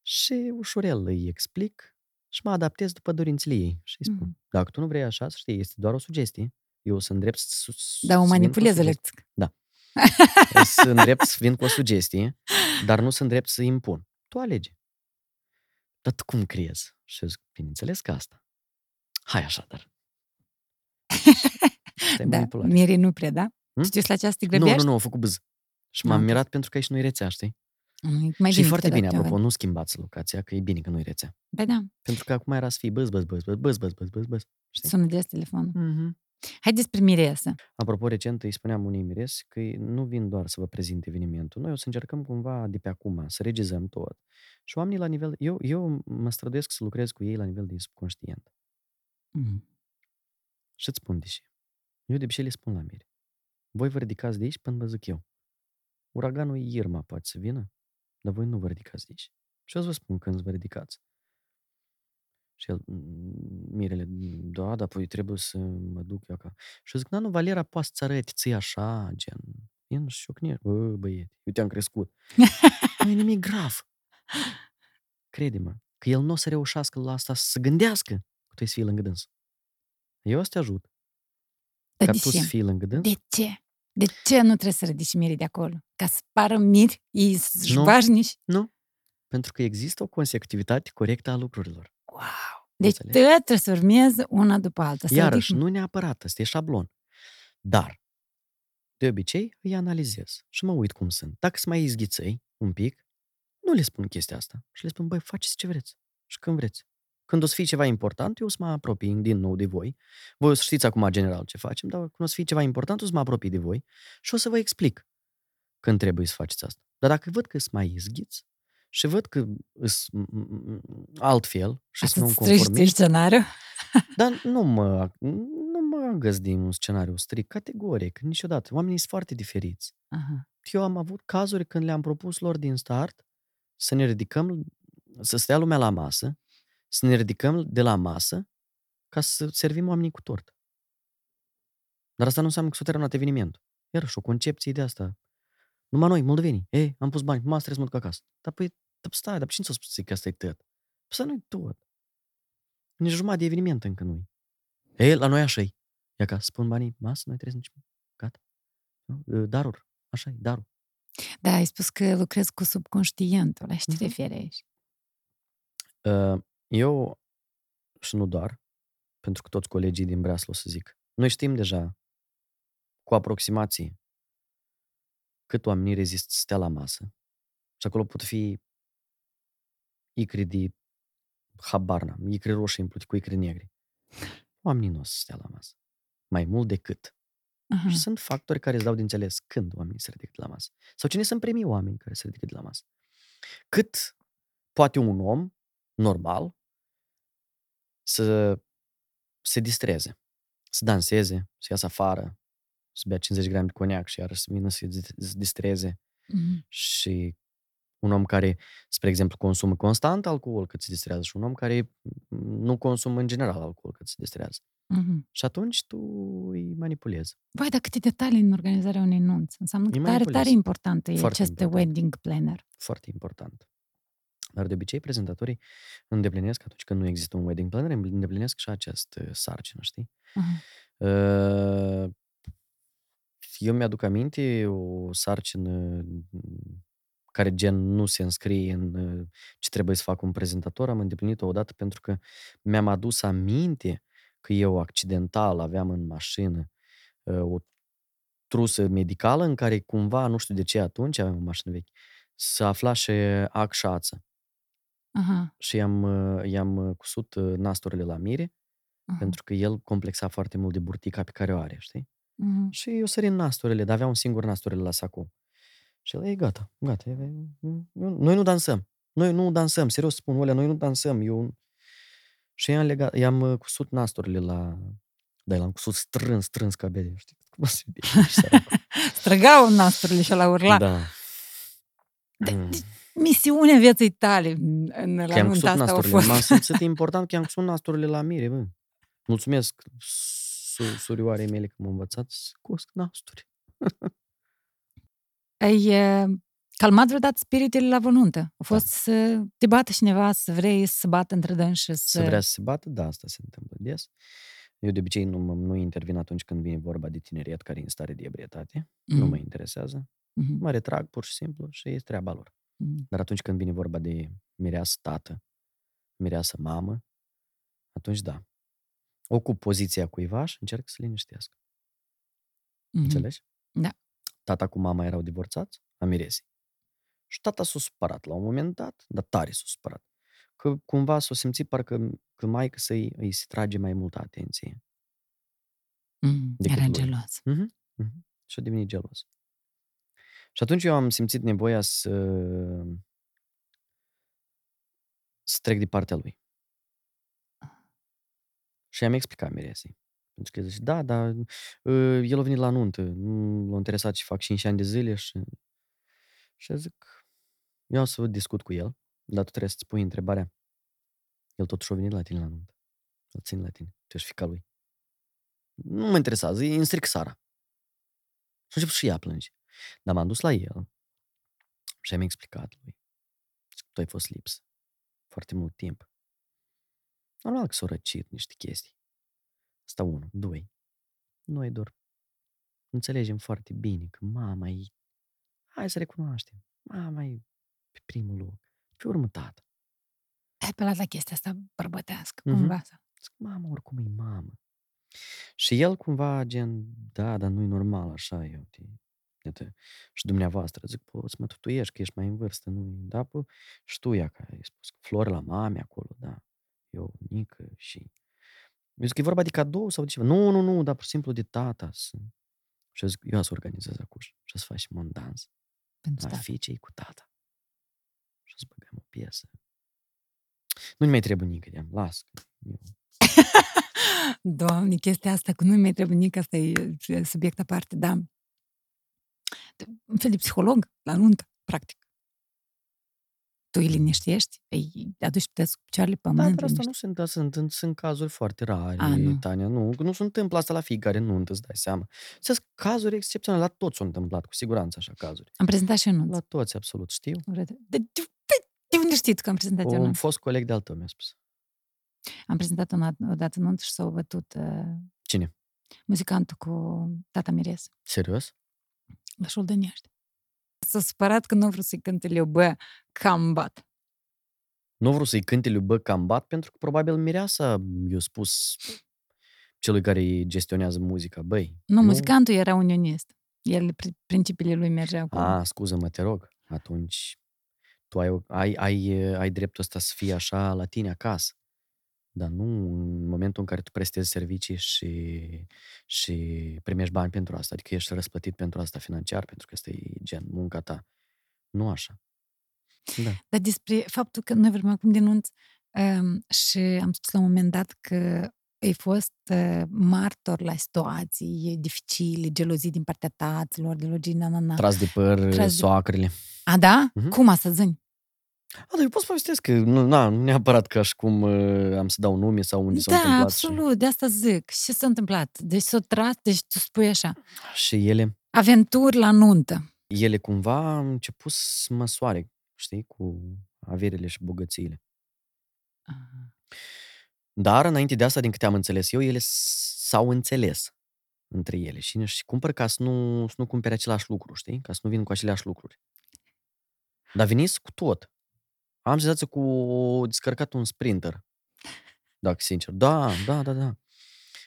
și ușurel îi explic și mă adaptez după dorințele ei. Și îi spun, Mhm. dacă tu nu vrei așa, să știi, este doar o sugestie. Eu sunt drept să, să- Da, o să vin cu manipuleză sugestie. le Sunt drept să vin cu o sugestie, dar nu sunt drept să impun. Tu alege. Dar tu cum crezi? Și eu zic, bineînțeles că asta. Hai așa, dar. Asta e Da, manipulare. mirii nu prea, da? Hm? Știi la această Nu, grăbești? nu, nu, au făcut bâz. Și m-am Ah, ok. mirat pentru că aici nu-i rețea, știi? Mm, Mai și e foarte bine, câteodată, apropo, nu schimbați locația, că e bine că nu-i rețea. Păi da, Pentru că acum era să fie băz, băz, băz, băz, băz, băz, băz, băz, băz. Știi? sună des telefonul. Mm-hmm. Hai despre mireasă. Apropo, recent îi spuneam unei miresi că nu vin doar să vă prezint evenimentul. Noi o să încercăm cumva de pe acum să regizăm tot. Și oamenii la nivel... Eu, eu mă străduiesc să lucrez cu ei la nivel de subconștient. Mm. Și îți spun de ce. Eu de obicei le spun la miri. Voi vă ridicați de aici până vă zic eu. Uraganul Irma poate să vină, dar voi nu vă ridicați de aici. Și o să vă spun când vă ridicați. Și el, "Mm, Mirele, da, dar apoi trebuie să mă duc eu acasă. Și eu zic, na, nu, Valera poate să-ți arăti, ții așa, gen, e nu știu, bă, băiete, uite, am crescut. nu e nimic grav. Crede-mă, că el nu o să reușească la asta să gândească că tu trebuie să fii lângă dâns. Eu o să te ajut Dar ca de tu ce? să fii lângă dâns. De ce? De ce nu trebuie să ridici mirii de acolo? Ca să pară miri, ei sunt Nu. jvașnici? Nu. Pentru că există o consecutivitate corectă a lucrurilor. Wow! Deci Înțelegi? te trebuie să urmezi una după alta. Să Iarăși, ridici- nu neapărat, ăsta e șablon. Dar, de obicei, îi analizez și mă uit cum sunt. Dacă sunt mai izghițăi un pic, nu le spun chestia asta. Și le spun, băi, faceți ce vreți și când vreți. Când o să fie ceva important, eu o să mă apropii din nou de voi. Voi o să știți acum general ce facem, dar când o să fie ceva important, o să mă apropii de voi și o să vă explic când trebuie să faceți asta. Dar dacă văd că sunt mai izghiți și văd că sunt altfel și Asta sunt un îți trăiești conformist, scenariu? dar nu mă, nu mă găzdi un scenariu strict, categoric, niciodată. Oamenii sunt foarte diferiți. Aha. Eu am avut cazuri când le-am propus lor din start să ne ridicăm, să stea lumea la masă, să ne ridicăm de la masă ca să servim oamenii cu tort. Dar asta nu înseamnă că s-a terminat evenimentul. Iarăși o concepție de asta. Numai noi, moldovenii. Ei, am pus bani, mă trebuie să mă duc acasă. Dar păi, dar stai, dar cine ți-a spus că asta e tot? Păi asta nu e tot. Nici jumătate de eveniment încă nu Ei, la noi așa e. Ia ca spun banii, masă, noi trebuie să nici... Gata. Nu? Daruri. Așa e, darul. Da, ai spus că lucrezi cu subconștientul. La ce te Mhm. referi aici? Uh, Eu, și nu doar, pentru că toți colegii din Breaslu o să zic, noi știm deja cu aproximație cât oamenii rezistă să stea la masă. Și acolo pot fi icri de habar n-am, icri roșii împlute cu icri negri. Oamenii nu o să stea la masă. Mai mult decât. Aha. Și sunt factori care îți dau de înțeles când oamenii se ridică de la masă. Sau cine sunt primii oameni care se ridică de la masă. Cât poate un om normal să se distreze, să danseze, să iasă afară, să bea 50 grame de coniac și iarăși să vină să se distreze. Mhm. Și un om care, spre exemplu, consumă constant alcool cât se distrează și un om care nu consumă în general alcool cât se distrează. Mhm. Și atunci tu îi manipulezi. Vai, dar câte detalii în organizarea unei nunți. Înseamnă că E tare, manipulez. tare importantă e Foarte acest important. wedding planner. Foarte important. Dar de obicei prezentatorii îndeplinesc atunci când nu există un wedding planner, îndeplinesc și acest uh, sarcină, știi? Aha. Uh, Eu mi-aduc aminte o sarcină mm, care gen nu se înscrie în uh, ce trebuie să fac un prezentator, am îndeplinit-o odată pentru că mi-am adus aminte că eu accidental aveam în mașină uh, o trusă medicală în care cumva, nu știu de ce atunci, aveam o mașină veche, să aflașe ac și ață. Aha. Și i-am, uh, i-am uh, cusut uh, nasturile la mire, aha. pentru că el complexa foarte mult de burtica pe care o are, știi? Mhm. Și eu sărin nasturile, dar avea un singur nasturile la sacou. Și el, e gata, gata, e, e, e, noi nu dansăm. Noi nu dansăm, serios spun, Olea, noi nu dansăm. Eu... Și i-am, legat, i-am uh, cusut nasturile la... Da, l-am cusut strâns, strâns ca bede, știi? Cum se vede, și săracul. Străgau nasturile și la urla. Da. Da. De- Mm. Misiunea vieții tale în, în la Că i-am nunta cusut asta a nasturile. fost. M-am simțit important că i-am cusut nasturile la mire, bă. Mulțumesc su- surioarei mele că m-a învățat să cusc nasturi. Ai e, calmat vreodată spiritele la vă nuntă? A fost să te bată cineva, să vrei să se bată între dânsi și să... Să vrea să se bată, da, asta se întâmplă des. Eu de obicei nu, mă- nu intervin atunci când vine vorba de tineriet care e în stare de ebrietate. Nu Mhm, mă interesează. mhm, Mă retrag pur și simplu și e treaba lor. mhm. Dar atunci când vine vorba de mireasă tată, mireasă mamă, atunci da. Ocup poziția cuivaș și încerc să liniștesc. Mhm. Înțelegi? Da. Tata cu mama erau divorțați, a miresei. Și tata s-a supărat la un moment dat, dar tare s-a supărat. Că cumva s-a simțit parcă că maică să-i îi se trage mai multă atenție. Mhm. decât Era lui. gelos. Mhm, mhm. Și a devenit gelos. Și atunci eu am simțit nevoia să să trec de partea lui. Și am explicat miresei. Pentru că el zice, da, dar uh, el a venit la nuntă, nu l-a interesat ce fac 5 ani de zile și... Și eu zic, eu o să discut cu el, dar tu trebuie să-ți pui întrebarea. El totuși a venit la tine la nuntă. Îl țin la tine. Tu ești fica lui. Nu mă interesează, e în stric Sara. Și a început și ea plânge. Dar m-am dus la el și am explicat lui. Zic, tu ai fost lips foarte mult timp. Normal că s-au răcit niște chestii. Asta unul. Doi. Noi doar înțelegem foarte bine că mama e, hai să recunoaștem, mama e pe primul loc, pe urmă tata. Ai pe la chestia asta bărbătească, Mhm. cumva. Sau... Zic, mama oricum e mamă. Și el cumva gen, da, dar nu-i normal așa, eu, te, iată, și dumneavoastră, zic, poți mă tutuiești, că ești mai în vârstă, nu da, pă, și tu, ea, că ai spus, flori la mame acolo, da, eu, Nică, și... Eu zic, e vorba de cadou sau de ceva? Nu, nu, nu, dar pur și simplu de tata. Să... Și eu zic, eu să organizez acum și o să facem un dans Pentru la tata. fiicei cu tata. Și o să băgăm o piesă. Nu-mi mai trebuie nică de las. că Eu... Doamne, chestia asta cu nu mai trebuie nici asta e e subiect aparte, da. Un fel de psiholog la nuntă, practic. Tu îi liniștești, îi aduci pe cu picioarele pe Da, pământ. dar asta liniști- nu sunt, da, sunt, sunt, sunt cazuri foarte rare, A, nu. Tania. Nu, nu se întâmplă asta la fiecare nuntă, îți dai seama. Sunt cazuri excepționale, la toți s-au întâmplat, cu siguranță așa cazuri. Am prezentat și eu nunți. La toți, absolut, știu. De, de, de, de unde știți că am prezentat eu Un nunți? fost coleg de-al tău mi-a spus. Am prezentat o, o dată nunți și s-au bătut uh, Cine? muzicantul cu tata Mires Serios? la Șoldănești. S-a supărat că nu vreau să-i cânte eu, bă, cam bat. Nu vreau să-i cânte lui Bă Cambat pentru că probabil mireasa i-a spus celui care îi gestionează muzica, băi. Nu, muzicantul era unionist. El, pri- principiile lui mergeau cu... A, scuză-mă, te rog. Atunci tu ai, ai, ai, ai dreptul ăsta să fii așa la tine acasă. Dar nu în momentul în care tu prestezi servicii și, și primești bani pentru asta. Adică ești răsplătit pentru asta financiar, pentru că este gen munca ta. Nu așa. Da. Dar despre faptul că noi vorbim acum de nunți um, și am spus la un moment dat că ai fost uh, martor la situații dificile, gelozii din partea taților, de logii, na, na, na. Tras de păr, Tras de- soacrele. A, da? Mhm. Cum asta, zâni? A, dar eu pot să povestesc că nu, na, nu neapărat ca și cum uh, am să dau nume sau unde s-au Da, întâmplat. absolut, de asta zic. Și ce s-a întâmplat? Deci s-a tras, deci tu spui așa, Și, și ele, aventuri la nuntă. ele cumva au început să măsoare, știi, cu averile și bogățiile. Dar, înainte de asta, din câte am înțeles eu, ele s- s-au înțeles între ele și și cumpăr ca să nu, să nu cumpere același lucru, știi? Ca să nu vină cu aceleași lucruri. Dar veniți cu tot. Am senzația cu descărcat un sprinter. Dacă sincer. Da, da, da, da.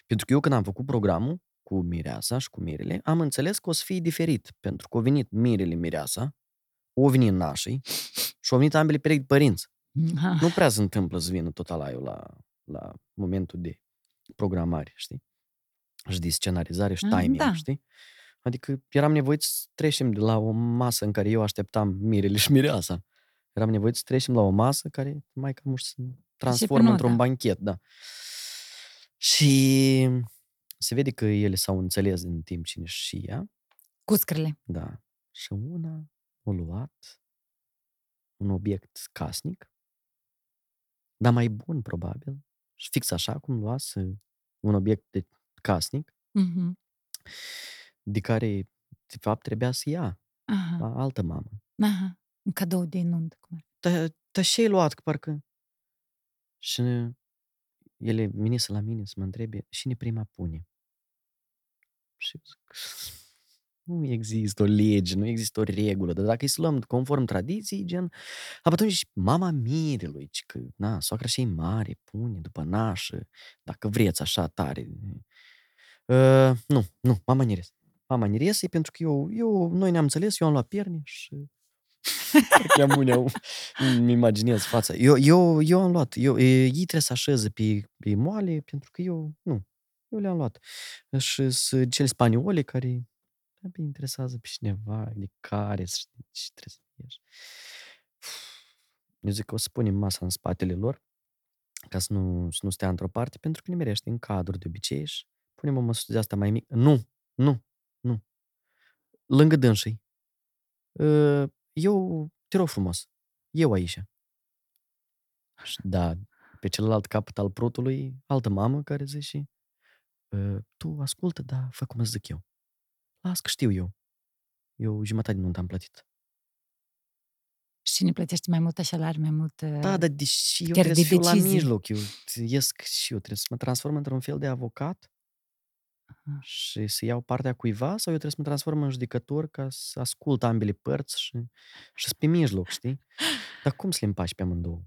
Pentru că eu când am făcut programul cu Mireasa și cu Mirele, am înțeles că o să fie diferit. Pentru că au venit Mirele Mireasa, au venit nașii și au venit ambele perechi de părinți. Aha. Nu prea se întâmplă să vină tot alaiul la, la momentul de programare, știi? Și de scenarizare și Ah, timing, da. știi? Adică eram nevoit să trecem de la o masă în care eu așteptam mirele și mireasa. Eram nevoit să trecem la o masă care mai cam se transformă nota. într-un banchet, da. Și se vede că ele s-au înțeles în timp cine și ea, Cuscrele. da. Și una a luat un obiect casnic, dar mai bun, probabil. Și fix așa cum luase un obiect de casnic, Mhm. de care, de fapt, trebuia să ia Aha. la altă mamă. Aha. Un cadou de nuntă. Cum ar. Dar da, și ai luat, că parcă... Și ele venise la mine să mă întrebe, cine prima pune? Și eu zic, nu există o lege, nu există o regulă, dar dacă îi să luăm conform tradiției, gen, atunci mama mirelui, ci că, na, soacra și mare, pune după nașă, dacă vreți așa tare. Uh, nu, nu, mama Nires. Mama Nires e pentru că eu, eu, noi ne-am înțeles, eu am luat pierne și Chiar mâine îmi imaginez fața. Eu, eu, eu am luat. Eu, e, ei trebuie să așeze pe, pe moale pentru că eu, nu. Eu le-am luat. Și sunt cele spaniole care abia interesează pe cineva de care să știi ce trebuie să ieși. Eu zic că o să punem masa în spatele lor ca să nu, să nu stea într-o parte pentru că ne merește în cadru de obicei și punem o măsură de asta mai mică. Nu, nu, nu. Lângă dânsii. Uh, eu, te rog frumos, eu aici. Și Da, pe celălalt capăt al prutului, altă mamă care zice, "Ă, tu ascultă, dar fă cum îți zic eu. Las că știu eu. Eu jumătate din nuntă am plătit. Și cine plătește mai mult așa mai mult... uh, Da, dar deși eu chiar trebuie de să fiu la decizii. mijloc, eu ies și eu trebuie să mă transform într-un fel de avocat și să iau partea cuiva sau eu trebuie să mă transform în judecător ca să ascult ambele părți și, și să pe mijloc, știi? Dar cum să le împaci pe amândouă?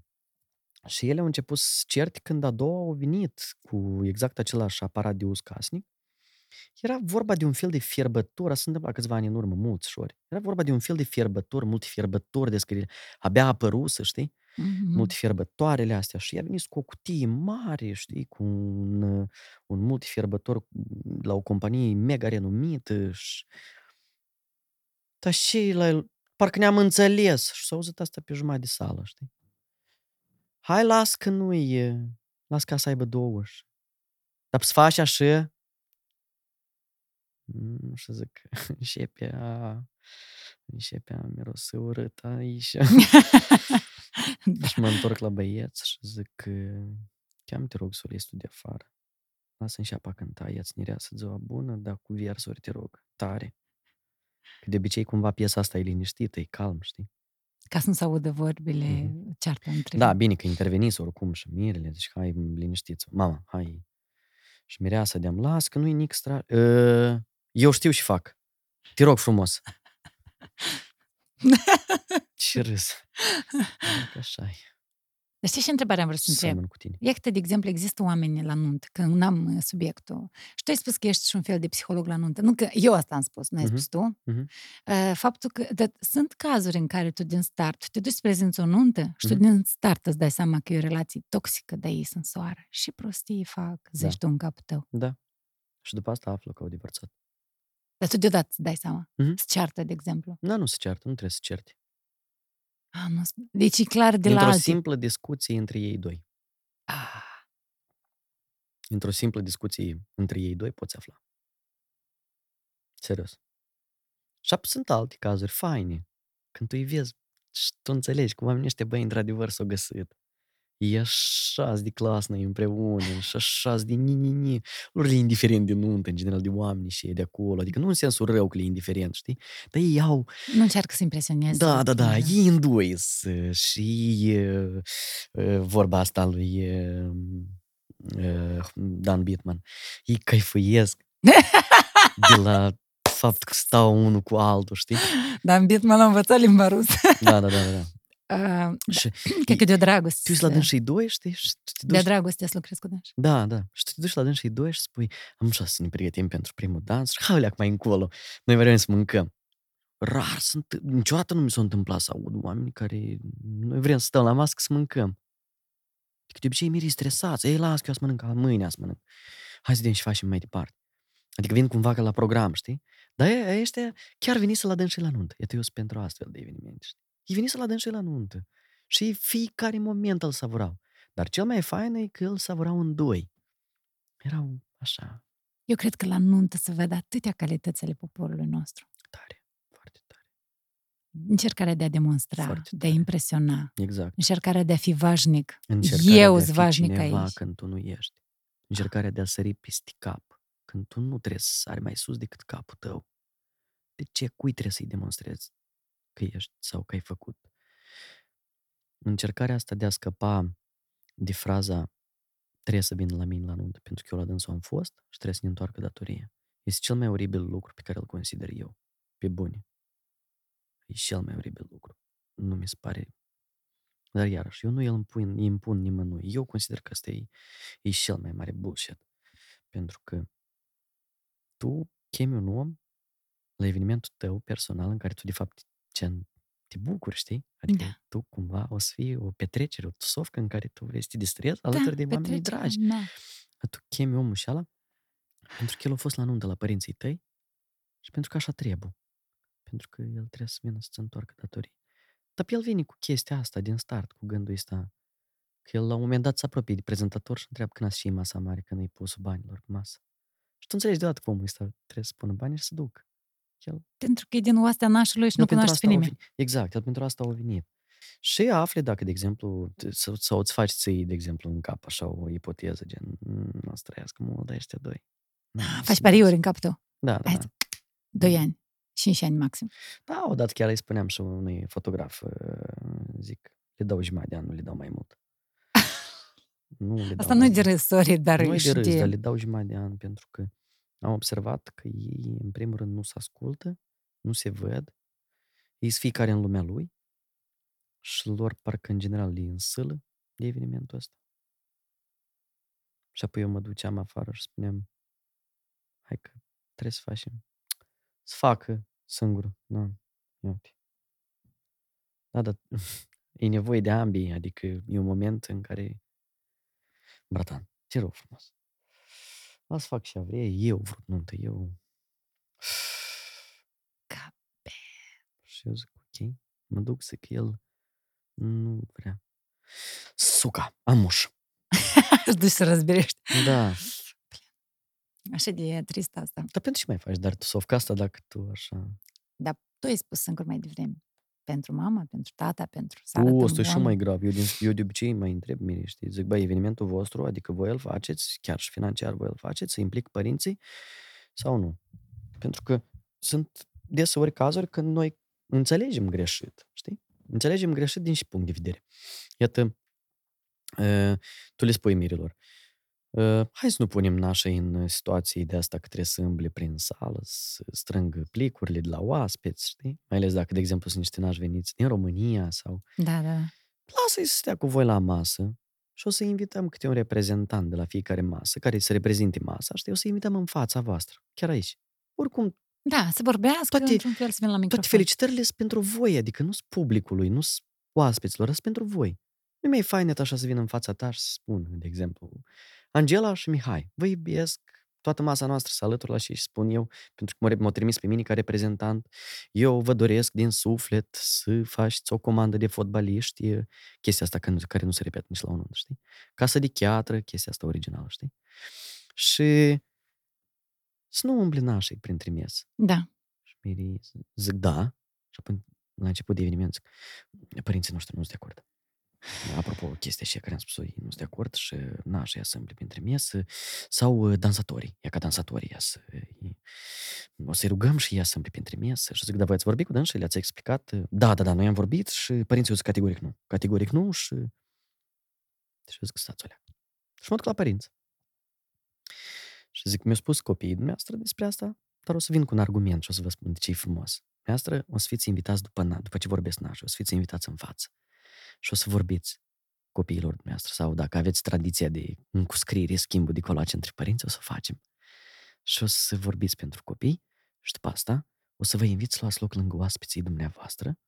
Și ele au început să certe când a doua au venit cu exact același aparat de uz casnic. Era vorba de un fel de fierbător, asta se întâmpla câțiva ani în urmă, mulți șori. Era vorba de un fel de fierbător, multe fierbători de scrie, abia apărusă, știi? Mhm. multe fierbătoarele astea și ea a venit cu o cutie mare, știi, cu un, un multifierbător la o companie mega renumită și... Dar și la parcă ne-am înțeles și s-a auzit asta pe jumătate de sală, știi? Hai, las că nu e, las ca să aibă două și... Dar să faci așa, Mm, nu știu să zic, începe a, începe a mirosi urât aici. Da. Și mă întorc la băieți și zic că cheam te rog solistul de afară. Lasă-mi și apa cânta, ia-ți nireasă ziua bună, dar cu versuri te rog, tare. Că de obicei cumva piesa asta e liniștită, e calm, știi? Ca să nu se audă vorbile, Mhm. ceartă între Da, bine că interveniți oricum și mirele, deci hai liniștiți Mama, hai. Și mireasa de-am las, că nu-i nic stra... Uh, eu știu și fac. Te rog frumos. Ce râs. Că așa e. Dar știi ce întrebare am vrut să întreb? Seamăn cu tine. Iată, de exemplu, există oameni la nuntă, că nu am uh, subiectul. Și tu ai spus că ești și un fel de psiholog la nuntă. Nu că eu asta am spus, nu ai Mhm. spus tu. Mhm. Uh, Faptul că dar sunt cazuri în care tu din start te duci să prezinți o nuntă și tu Mhm. din start îți dai seama că e o relație toxică, de ei sunt soară. Și prostii fac, zici Da. tu în capul tău. Da. Și după asta află că au divorțat. Dar tu deodată îți dai seama. Mhm. Se ceartă, de exemplu. Da, nu se ceartă, nu trebuie să se certe. A, nu, deci e clar de la Într-o alții. simplă discuție între ei doi. Ah, Într-o simplă discuție între ei doi poți afla. Serios. Și apoi sunt alte cazuri faine. Când tu îi vezi și tu înțelegi cum oamenii ăștia, băi, într-adevăr s-au găsit. E așa de clasnă împreună și așa de ni-ni-ni. Lor le e indiferent de nuntă, în general, de oameni și ei de acolo. Adică nu în sensul rău că le e indiferent, știi? Dar ei au nu încearcă să impresioneze. Da, da, da, Uh, ei în doi s- și e, e, vorba asta a lui e, e, Dan Bitman. Ei caifuiesc de la fapt că stau unul cu altul, știi? Dar în Bitman am învățat limba rusă. Da, da, da, da. Da. Uh, Și Cred că de o dragoste. tu ești la dâns și doi, știi? Și tu te De duci, dragoste să lucrezi cu dânsi. da, da. Și tu te duci la dâns și doi și spui, am așa să ne pregătim pentru primul dans și hai leac mai încolo. Noi vrem să mâncăm. Rar sunt, niciodată nu mi s-a întâmplat să aud oameni care noi vrem să stăm la masă să mâncăm. Adică de obicei mirii stresați. Ei, las că eu să mănânc, mâine să mănânc. Hai să vedem și facem mai departe. Adică vin cumva ca la program, știi? Dar ei, ăștia chiar veni să la dâns și la nuntă. Iată, eu sunt pentru astfel de evenimente, știi? Ei veni să la dâns și la nuntă. Și fiecare moment îl savurau. Dar cel mai fain e că îl savurau în doi. Erau așa, Eu cred că la nuntă se văd atâtea calități ale poporului nostru. tare, foarte tare. Încercarea de a demonstra, Foarte de a tare. impresiona, Exact. încercarea de a fi vașnic. Încercarea Eu de a sunt fi vașnic cineva aici. când tu nu ești. Încercarea de a sări peste cap când tu nu trebuie să sari mai sus decât capul tău. De ce? Cui trebuie să-i demonstrezi că ești sau că ai făcut? Încercarea asta de a scăpa de fraza trebuie să vină la mine la nuntă pentru că eu la dânsul am fost și trebuie să ne întoarcă datoria. Este cel mai oribil lucru pe care îl consider eu. Pe bune. E cel mai oribil lucru. Nu mi se pare dar iarăși, eu nu îl impun, impun nimănui. Eu consider că asta e, e cel mai mare bullshit. Pentru că tu chemi un om la evenimentul tău personal în care tu de fapt gen, te bucuri, știi? Adică Da. tu cumva o să fie o petrecere, o tusovcă în care tu vrei să te distrezi alături de oamenii petrecerea, dragi. Da. Dar tu chemi omul și ala pentru că el a fost la nuntă la părinții tăi și pentru că așa trebuie. Pentru că el trebuie să vină să-ți întoarcă datorii. Dar pe el vine cu chestia asta din start, cu gândul ăsta. Că el la un moment dat se apropie de prezentator și întreabă când ați și masa mare, când ai pus banilor pe masă. Și tu înțelegi deodată că omul ăsta trebuie să pună bani și să ducă. El Pentru că e din oastea nașului și nu, el pentru cunoaște pe asta a nimeni. venit. Exact, el pentru asta a venit. Și afli dacă, de exemplu, t- sau, sau îți faci ții, de exemplu, în cap așa o ipoteză, gen, "Mm, nu o să trăiască mult, dar ăștia doi. Nu, nu Faci sunt pariuri în capul tău. Da, da, Hai da. să- Doi ani. Cinci ani maxim. Da, odată chiar îi spuneam și unui fotograf, uh, zic, le dau jumătate de an, nu le dau mai mult. Nu le Asta dau nu mai e de mult. râs, sorry, dar Nu e și de râs, de... dar le dau jumătate de an pentru că am observat că ei, în primul rând, nu se ascultă, nu se văd, ei sunt fiecare în lumea lui și lor parcă în general e în sâlă de evenimentul ăsta. Și apoi eu mă duceam afară și spuneam, hai că trebuie să facem, să facă singură. Da, ia uite. Da, dar e nevoie de ambii, adică e un moment în care, bratan, te rog frumos, las fac și vrei, eu vrut nuntă, eu... Cape. Și eu zic, ok, mă duc să că el nu vrea. Suca, am uș. Îți duci să răzbirești. Da. Așa de trist asta. Dar pentru ce mai faci dar tu sofca asta dacă tu așa... Dar tu ai spus singur mai devreme. Pentru mama, pentru tata, pentru să U, arătăm asta e și oameni. mai grav. Eu, din, eu de obicei mai întreb mine, știi? Zic, băi, evenimentul vostru, adică voi îl faceți, chiar și financiar voi îl faceți, să implic părinții sau nu? Pentru că sunt deseori cazuri când noi înțelegem greșit, știi? Înțelegem greșit din și punct de vedere. Iată, uh, tu le spui mirilor, uh, hai să nu punem nașa în situații de asta că trebuie să îmble prin sală, să strângă plicurile de la oaspeți, știi? Mai ales dacă, de exemplu, sunt niște nași veniți din România sau Da, da. lasă-i să stea cu voi la masă și o să invităm câte un reprezentant de la fiecare masă care să reprezinte masa, știi? O să invităm în fața voastră, chiar aici. Oricum, Da, să vorbească Toate- într-un fel, să vină la microfon. toate felicitările sunt pentru voi, adică nu sunt publicului, nu sunt oaspeților, sunt pentru voi. Nu mai e fainet așa să vină în fața ta și să spun, de exemplu, Angela și Mihai, vă iubesc, toată masa noastră să alătur la și și spun eu, pentru că mă- m-au trimis pe mine ca reprezentant, eu vă doresc din suflet să faceți o comandă de fotbaliști, e chestia asta care nu, care nu se repetă nici la un nuntă, știi? Casă de chiatră, chestia asta originală, știi? Și să nu umbli nașii printre mes. Da. Și Miri zic da. Și apoi la început de eveniment zic, părinții noștri nu sunt de acord. Apropo, chestia și care am spus-o, ei nu sunt de acord și na, și ea să împle printre mesă sau uh, dansatorii, ea ca dansatorii, ea să, ei- o să-i rugăm și ea să împle printre mesă și zic, da, voi ați vorbit cu dânsii, le-ați explicat? Da, da, da, noi am vorbit și părinții au zis categoric nu, categoric nu și și eu zic, stați o leacă. Și mă duc la părinți. Și zic, mi-au spus copiii dumneavoastră despre asta, dar o să vin cu un argument și o să vă spun de ce e frumos. Dumneavoastră o să fiți invitați după, na- după ce vorbesc nașul, o să fiți invitați în față. Și o să vorbiți copiilor dumneavoastră sau dacă aveți tradiția de încuscriere, schimbul de colace între părinți, o să facem. Și o să vorbiți pentru copii și după asta o să vă invit să luați loc lângă oaspeții dumneavoastră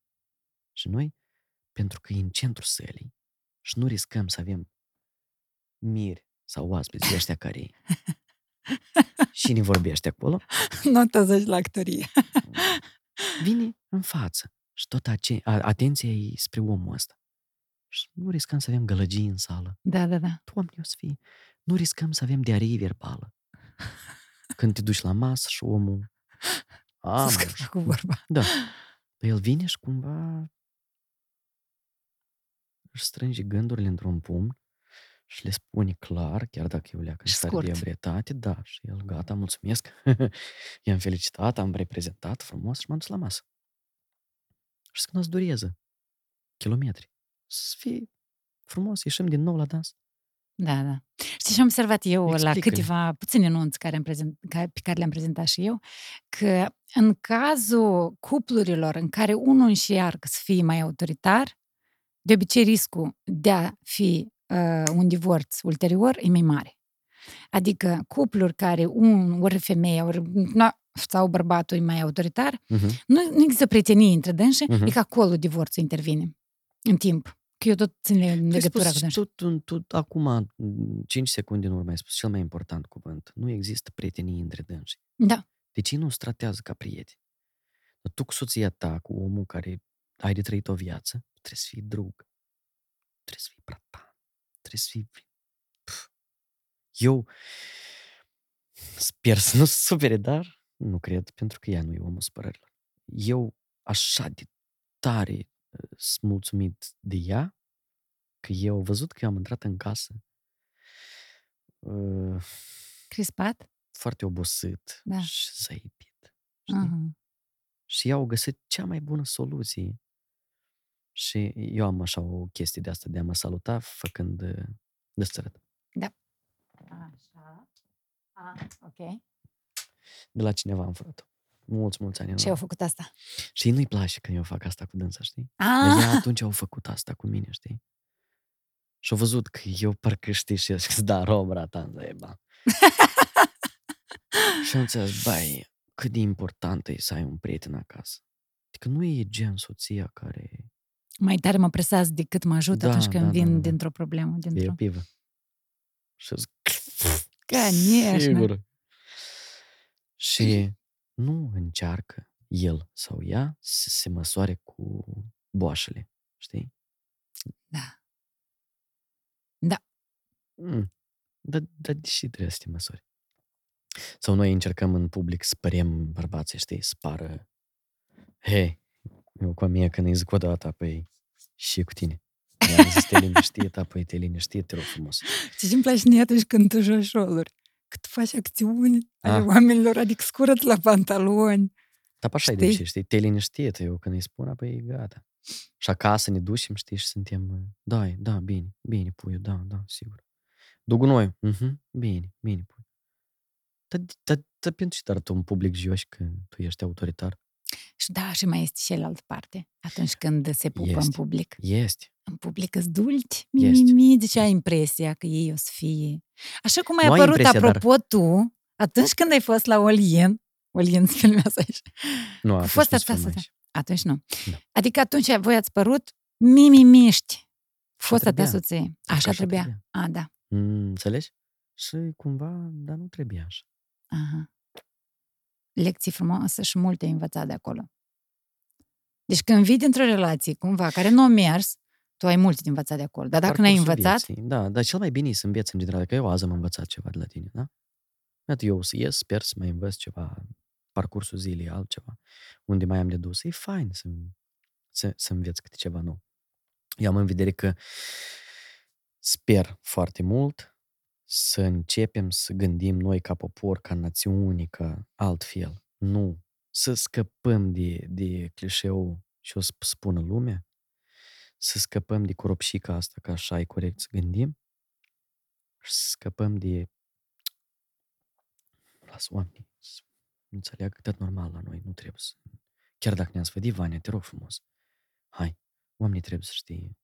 și noi, pentru că e în centrul sălii și nu riscăm să avem miri sau oaspeți de ăștia care și ne vorbește acolo, Notează și la actorie. vine în față. Și tot ace- a- atenția e spre omul ăsta. Și nu riscăm să avem gălăgii în sală. Da, da, da. Doamne, o să fie. Nu riscăm să avem diaree verbală. Când te duci la masă și omul... A, Să mă, scapă cu vorba. Da. Păi el vine și cumva își strânge gândurile într-un pumn și le spune clar, chiar dacă eu leacă în Și stare de scurt. ebrietate, da, și el, gata, mulțumesc, i-am felicitat, am reprezentat frumos și m-am dus la masă. Și să nu ți dureze kilometri. Să fie frumos, ieșim din nou la dans. Da, da. Știi ce am observat eu la Explică-le. câteva puține nunți care am prezent, ca- pe care le-am prezentat și eu, că în cazul cuplurilor în care unul încearcă să fie mai autoritar, de obicei riscul de a fi uh, un divorț ulterior e mai mare. Adică cupluri care un, ori femeia, ori na, sau bărbatul e mai autoritar, Uh-huh. nu, nu există prietenie între dânsi, Mhm. uh-huh. e că acolo divorțul intervine în timp. Că eu tot țin le- legătura cu dânsi. tu, tu, tu, acum, 5 secunde în urmă, ai spus cel mai important cuvânt. Nu există prietenie între dânsi. Da, Deci ei nu se tratează ca prieteni. Dar tu cu soția ta, cu omul care ai de trăit o viață, trebuie să fii drug. Trebuie să fii bratan. Trebuie să fii... Pf. Eu sper să nu se supere, dar nu cred, pentru că ea nu e omul spărărilor. Eu așa de tare uh, sunt mulțumit de ea, că eu au văzut că eu am intrat în casă uh, crispat. foarte obosit Da. și zăipit. Știi? Uh-huh. Și ea au găsit cea mai bună soluție. Și eu am așa o chestie de asta de a mă saluta făcând uh, de stărăt. Așa. Ah, ok. De la cineva am furat-o Mulți, mulți ani. în Și urmă. au făcut asta. Și nu-i place când eu fac asta cu dânsa, știi? Ah, Dar ea atunci au făcut asta cu mine, știi? Și au văzut că eu parcă știi și eu zic, da, robra ta, e ba. și am înțeles, băi, cât de importantă e să ai un prieten acasă. Adică nu e gen soția care mai tare mă presați decât mă ajut Da, atunci când da, da, vin da, da. dintr-o problemă. e Dintr-o... o pivă. Și eu zic, Конечно. sigur. Și nu încearcă el sau ea să se măsoare cu boașele, știi? Da. Da. Mm. Dar, dar de ce trebuie să te măsori? Sau noi încercăm în public să părem bărbații, știi, să pară Hei, eu cu a mie când îi zic o dată, păi și cu tine. I-am zis, te liniștit, apoi te liniștit, te rog frumos. Ce îmi place mie atunci când tu joci roluri. Cât faci acțiuni ale Ah. oamenilor, adică scurăt la pantaloni. Dar așa e de Știi? obicei, știi, te liniștit, eu când îi spun, apoi e gata. Și acasă ne ducem, știi, și suntem, uh, da, e, da, bine, bine, puiu, da, da, sigur. Duc noi, mhm, bine, bine, puiu. Dar, dar, dar pentru ce dar tu în public joci că tu ești autoritar? Și da, și mai este și cealaltă parte. Atunci când se pupă în Este. public. Este. În public îți dulci, Este. mimi, deci ai impresia că ei o să fie. Așa cum ai Nu ai apărut, impresia, dar- apropo, tu, atunci când ai fost la Olien, Olien se filmează aici, Nu, Cu atunci fosta nu-ți ta filmai să- aici. atunci nu. Da. Adică atunci voi ați părut mimimiști. Fosta ta trebuia. soție. Așa Așa trebuia. trebuia. A, da. Mm, înțelegi? Și cumva, dar nu trebuie așa. Aha. Lecții frumoase și multe ai învățat de acolo. Deci când vii dintr-o relație, cumva, care nu a mers, tu ai multe de învățat de acolo. Dar dacă n-ai Parcursul învățat, Vieții. Da, dar cel mai bine e să înveți în general. Că eu azi am învățat ceva de la tine, da? Iată, eu o să ies, sper să mai învăț ceva, parcursul zilei, altceva, unde mai am de dus. E fain să, să, să înveți câte ceva nou. Eu am în vedere că sper foarte mult să începem să gândim noi ca popor, ca națiune, ca altfel. Nu. Să scăpăm de, de clișeul și o să spună lumea, să scăpăm de coropșica asta, că așa e corect să gândim, și să scăpăm de... Las oamenii să înțeleagă că tot normal la noi, nu trebuie să... Chiar dacă ne-am sfădit, Vania, te rog frumos. Hai, oamenii trebuie să știe.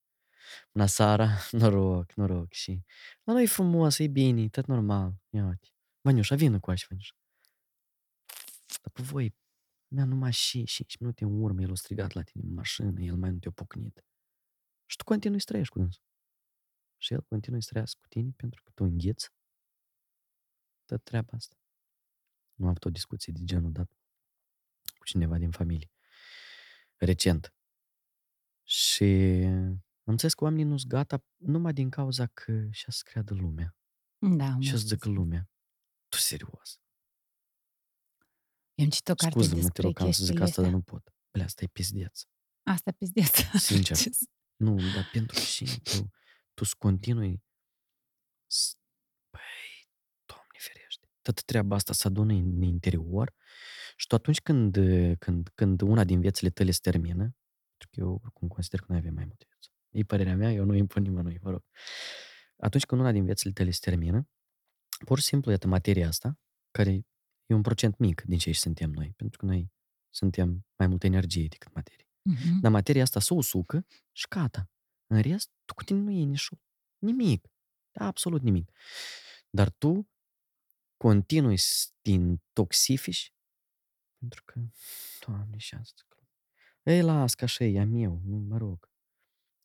Bună seara, noroc, noroc și... La noi e frumos, e bine, tot normal. Ia uite. Vaniușa, vină cu așa, Vaniușa. Dar pe voi, mi-a numai și 5 minute în urmă, el a strigat la tine în mașină, el mai nu te-a pocnit. Și tu continui să trăiești cu dânsul. Și el continui să trăiască cu tine pentru că tu îngheți tot treaba asta. Nu am avut o discuție de genul dat cu cineva din familie. Recent. Și am înțeles că oamenii nu sunt gata numai din cauza că și să creadă lumea. da. Și mă, să zică lumea. Tu serios. Eu am citit o carte Scuză-mă, te despre rog, am să zic chestiile asta, dar astea. nu pot. Bля, asta e pizdeț. Asta pizdeț. Sincer. Ce să- Nu, dar pentru și tu, tu să continui să... Păi, Doamne ferește. Toată treaba asta se adună în interior și tu atunci când, când, când una din viețile tale se termină, pentru că eu oricum consider că noi avem mai multe vieți. E părerea mea, eu nu impun nimănui, vă rog. Atunci când una din viețile tale se termină, pur și simplu, iată, materia asta, care e un procent mic din ce suntem noi, pentru că noi suntem mai multă energie decât materie. Mhm. Dar materia asta se usucă și gata. În rest, tu cu tine nu e nici nimic. Absolut nimic. Dar tu continui să te intoxifici pentru că, Doamne, și asta. Ei, las, că așa e, a meu, nu, mă rog.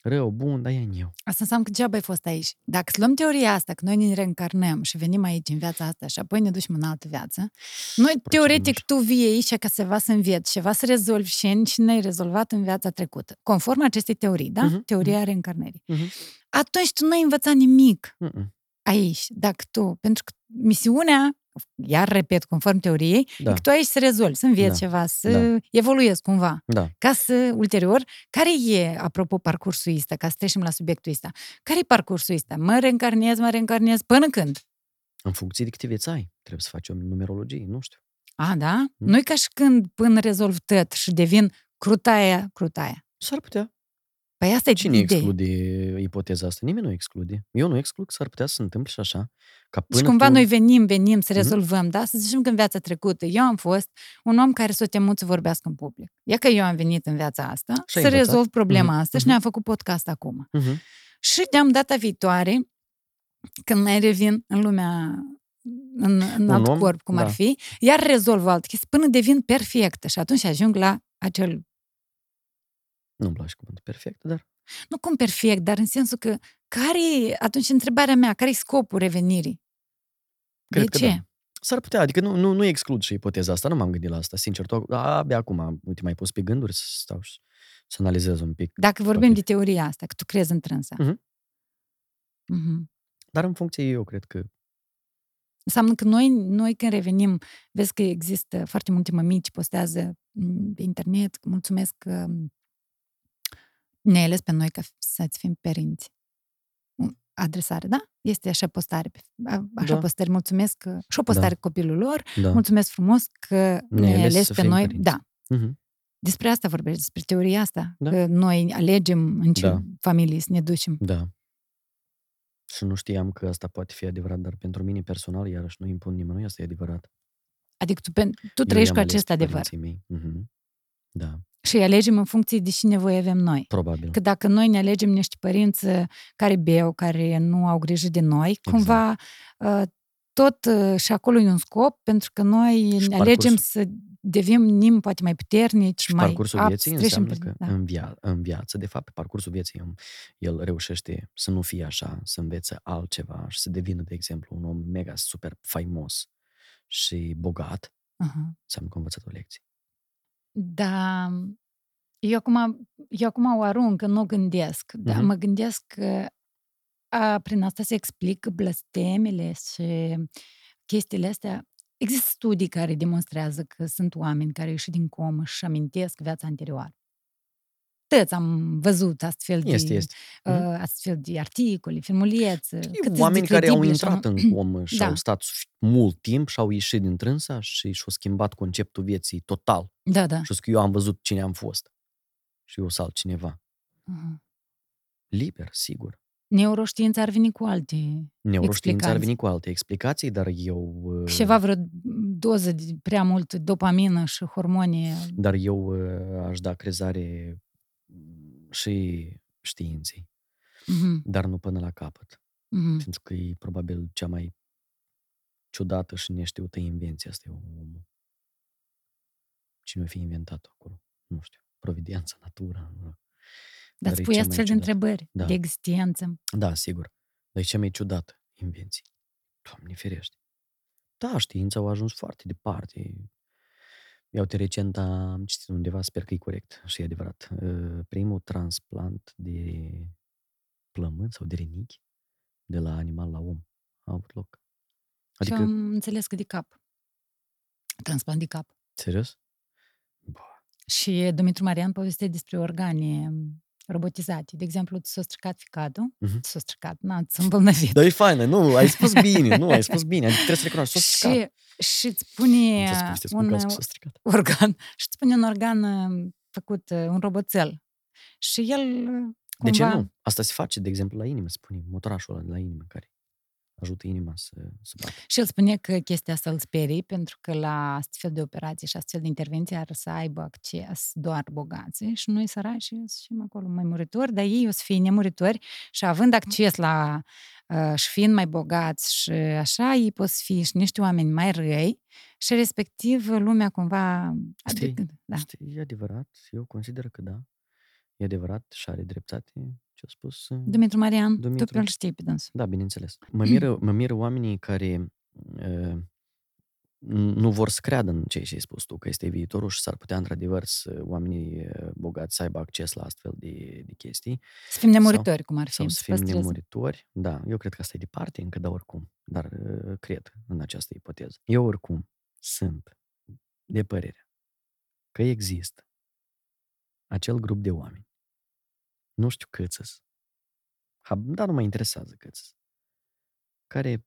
Rău, bun, dar e a eu. Asta înseamnă că degeaba ai fost aici. Dacă îți luăm teoria asta, că noi ne reîncarnăm și venim aici în viața asta și apoi ne ducem în altă viață, noi, teoretic, așa. tu vii aici ca să va să înveți ceva să rezolvi și nici n-ai rezolvat în viața trecută. Conform acestei teorii, da? Mhm, Teoria reîncarnării. Mhm. Atunci tu n-ai învățat nimic Mm-mm. aici, dacă tu, pentru că misiunea, iar repet, conform teoriei, Da, e că tu aici să rezolvi, să înveți Da. ceva, să Da. evoluezi cumva. da. Ca să, ulterior, care e, apropo, parcursul ăsta, ca să trecem la subiectul ăsta, care e parcursul ăsta? Mă reîncarnez, mă reîncarnez, până când? În funcție de câte vieți ai, trebuie să faci o numerologie, nu știu. A, da? Nu e ca și când până rezolv tot și devin crutaia, crutaia. S-ar putea. Păi asta e Cine ideea. exclude ipoteza asta? Nimeni nu exclude. Eu nu exclud că s-ar putea să se întâmple și așa. Ca până Și cumva tu... noi venim, venim să Mhm. rezolvăm, da? Să zicem că în viața trecută eu am fost un om care s-a temut să vorbească în public. E că eu am venit în viața asta Și ai să învățat. rezolv problema Mhm, asta și mhm. ne-am făcut podcast acum. Mhm. Și de-am data viitoare, când mai revin în lumea în, în Un alt om, corp, cum da. ar fi, iar rezolv alte chestii până devin perfectă și atunci ajung la acel, Nu-mi place cuvântul perfect, dar nu cum perfect, dar în sensul că care atunci întrebarea mea, care e scopul revenirii? cred de că ce? da. S-ar putea, adică nu, nu, nu exclud și ipoteza asta, nu m-am gândit la asta, sincer. Tu, abia acum, uite, mai pus pe gânduri să stau și să analizez un pic. Dacă vorbim Poate. de teoria asta, că tu crezi în trânsa. Mhm. Mhm. Dar în funcție, eu cred că Înseamnă că noi, noi când revenim, vezi că există foarte multe mămici postează m, pe internet, că mulțumesc că ne-ai ales pe noi ca să-ți fim părinți. Un- Adresare, da? Este așa postare. pe- a- Așa Da. postări. Mulțumesc că... Și o postare cu copilul lor. da. Mulțumesc frumos că ne-ai ales, să pe fim noi. părinți. Da. Mhm. Despre asta vorbești, despre teoria asta. Da. Că noi alegem în ce Da. familie să ne ducem. Da. Și nu știam că asta poate fi adevărat, dar pentru mine personal, iarăși nu impun nimănui, asta e adevărat. Adică tu, pen- tu Eu trăiești i-am cu ales acest pe adevăr. părinții Mei. Mhm. Da, Și îi alegem în funcție de ce nevoie avem noi. probabil. Că dacă noi ne alegem niște părinți uh, care beau, care nu au grijă de noi, cumva uh, tot uh, și acolo e un scop, pentru că noi Și ne alegem parcurs- să devenim poate mai puternici, Și mai parcursul apți, vieții trecem înseamnă prin- că da. în, via- în viață, de fapt, pe parcursul vieții el, el reușește să nu fie așa, să învețe altceva și să devină, de exemplu, un om mega super faimos și bogat, Aha. înseamnă că a învățat o lecție. Da, eu acum, eu acum o arunc, nu o gândesc, dar Mhm. mă gândesc că a, prin asta se explică blestemele și chestiile astea. Există studii care demonstrează că sunt oameni care ieși din comă și amintesc viața anterioară. Tăți am văzut astfel de, Este, este. uh, Mhm. astfel de articole, filmulețe. cât îs de Oameni care au credibile sau intrat nu. în comă și Da. au stat sufi- mult timp și au ieșit din trânsa și și-au schimbat conceptul vieții total. Da, da. Și că eu am văzut cine am fost. Și eu sunt altcineva. Uh-huh. Liber, sigur. Neuroștiința ar veni cu alte Neuroștiința ar Explicații. veni cu alte explicații, dar eu... uh, ceva vreo doză de prea mult dopamină și hormoni. Dar eu uh, aș da crezare mm, și științei, Mhm, dar nu până la capăt. mhm. Pentru că e probabil cea mai ciudată și neștiută invenție asta e omul. Cine o fi inventat acolo? Nu știu. Providența, natura. nu. Dar e îți pui cea mai astfel de ciudată. întrebări Da. de existență. Da, sigur. Dar e cea mai ciudată invenție. Doamne ferește. Da, știința a ajuns foarte departe. Iau te recent am citit undeva, sper că e corect și e adevărat. uh, Primul transplant de plămâni sau de renichi de la animal la om a avut loc. Adică... Adică, Și am înțeles că de cap. Transplant de cap. serios? Bă, Și Dumitru Marian povestea despre organe robotizate. De exemplu, ți s-a stricat ficatul, Mhm. ți s-a stricat, na, ți s-a îmbolnăvit. Dar e faină, nu, ai spus bine, nu, ai spus bine, adică trebuie să recunoști, s-a stricat. și, și îți pune Nu ți-a spus, te spun un că a spus, s-a stricat. organ și îți pune un organ uh, făcut, uh, un roboțel. Și el uh, cumva... De ce nu? Asta se face, de exemplu, la inimă, spune, motorașul ăla de la inimă care ajută inima să, să bată. Și el spune că chestia asta îl sperie pentru că la astfel de operații și astfel de intervenții ar să aibă acces doar bogații și noi săraci și acolo mai muritori, dar ei o să fie nemuritori și având acces la uh, și fiind mai bogați și așa, ei pot să fie și niște oameni mai răi și respectiv lumea cumva... Știi? Adică, da. Știi, e adevărat, eu consider că da. E adevărat și are dreptate ce a spus. uh, Dumitru Marian, tu Dumitru. pe el știi pe dânsul. Da, bineînțeles. Mă miră, mă miră oamenii care uh, nu vor să creadă în ce ai spus tu, că este viitorul și s-ar putea, într-adevăr, să oamenii uh, bogați să aibă acces la astfel de, de chestii. Să fim nemuritori, cum ar fi. Sau să fim păstreze. nemuritori. Da, eu cred că asta e departe încă, dar oricum. Dar uh, cred în această ipoteză. Eu oricum sunt de părere că există acel grup de oameni. Nu știu câți dar nu mă interesează câți care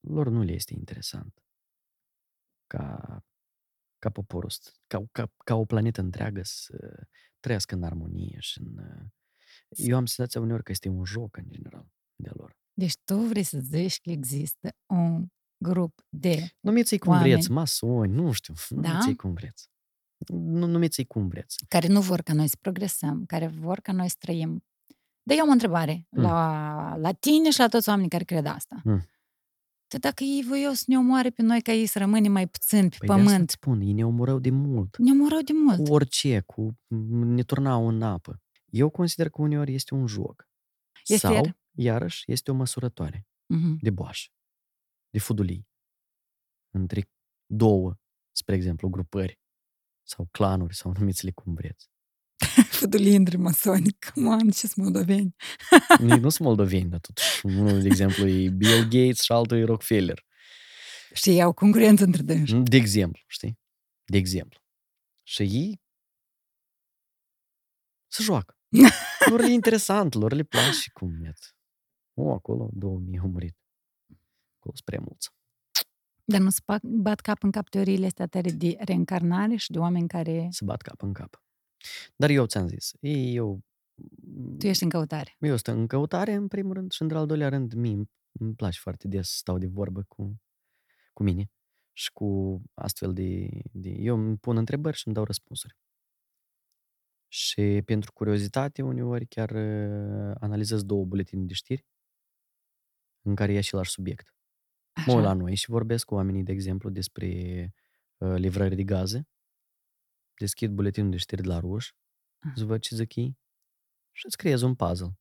lor nu le este interesant ca, ca poporul, ăsta, ca, ca, ca o planetă întreagă să trăiască în armonie și în, Eu am senzația uneori că este un joc în general de lor. Deci tu vrei să zici că există un grup de... Numiți-i cum Oameni. vreți, masoni, nu știu, Da? numiți-i cum vreți. Nu numiți-i cum vreți. care nu vor ca noi să progresăm, care vor ca noi să trăim. Dar eu am o întrebare Mm. la, la tine și la toți oamenii care cred asta. Mm. Dar dacă ei voiau să ne omoare pe noi ca ei să rămânem mai puțin pe Păi de asta pământ, îți spun, ei ne omorau de mult. ne omorau de mult. Cu orice, cu ne turnau în apă. Eu consider că uneori este un joc. Este Sau, iar- iarăși, este o măsurătoare Mhm. de boașă, de fudulii. Între două, spre exemplu, grupări sau clanuri, sau numiți-le cum vreți. Fudulindri masoni, come on, ce moldoveni. Nu nu sunt moldoveni, dar totuși unul, de exemplu, e Bill Gates și altul e Rockefeller. Și ei au concurență între dânsi. De exemplu, știi? De exemplu. Și ei se joacă. lor e interesant, lor le place cum e. O, acolo 2000 au murit. Acolo spre mulți. Dar nu se fac- bat cap în cap teoriile astea tare de reîncarnare și de oameni care... Se bat cap în cap. Dar eu ți-am zis, eu, Tu ești în căutare. eu sunt în căutare, în primul rând, și în al doilea rând, mie îmi- îmi place foarte des să stau de vorbă cu, cu mine și cu astfel de, de... Eu îmi pun întrebări și îmi dau răspunsuri. Și pentru curiozitate, uneori chiar uh, analizez două buletine de știri în care e același subiect. Mă uit la noi și vorbesc cu oamenii, de exemplu, despre uh, livrări de gaze. Deschid buletinul de știri de la ruș, Ah. îți văd ce zic ei și îți creez un puzzle.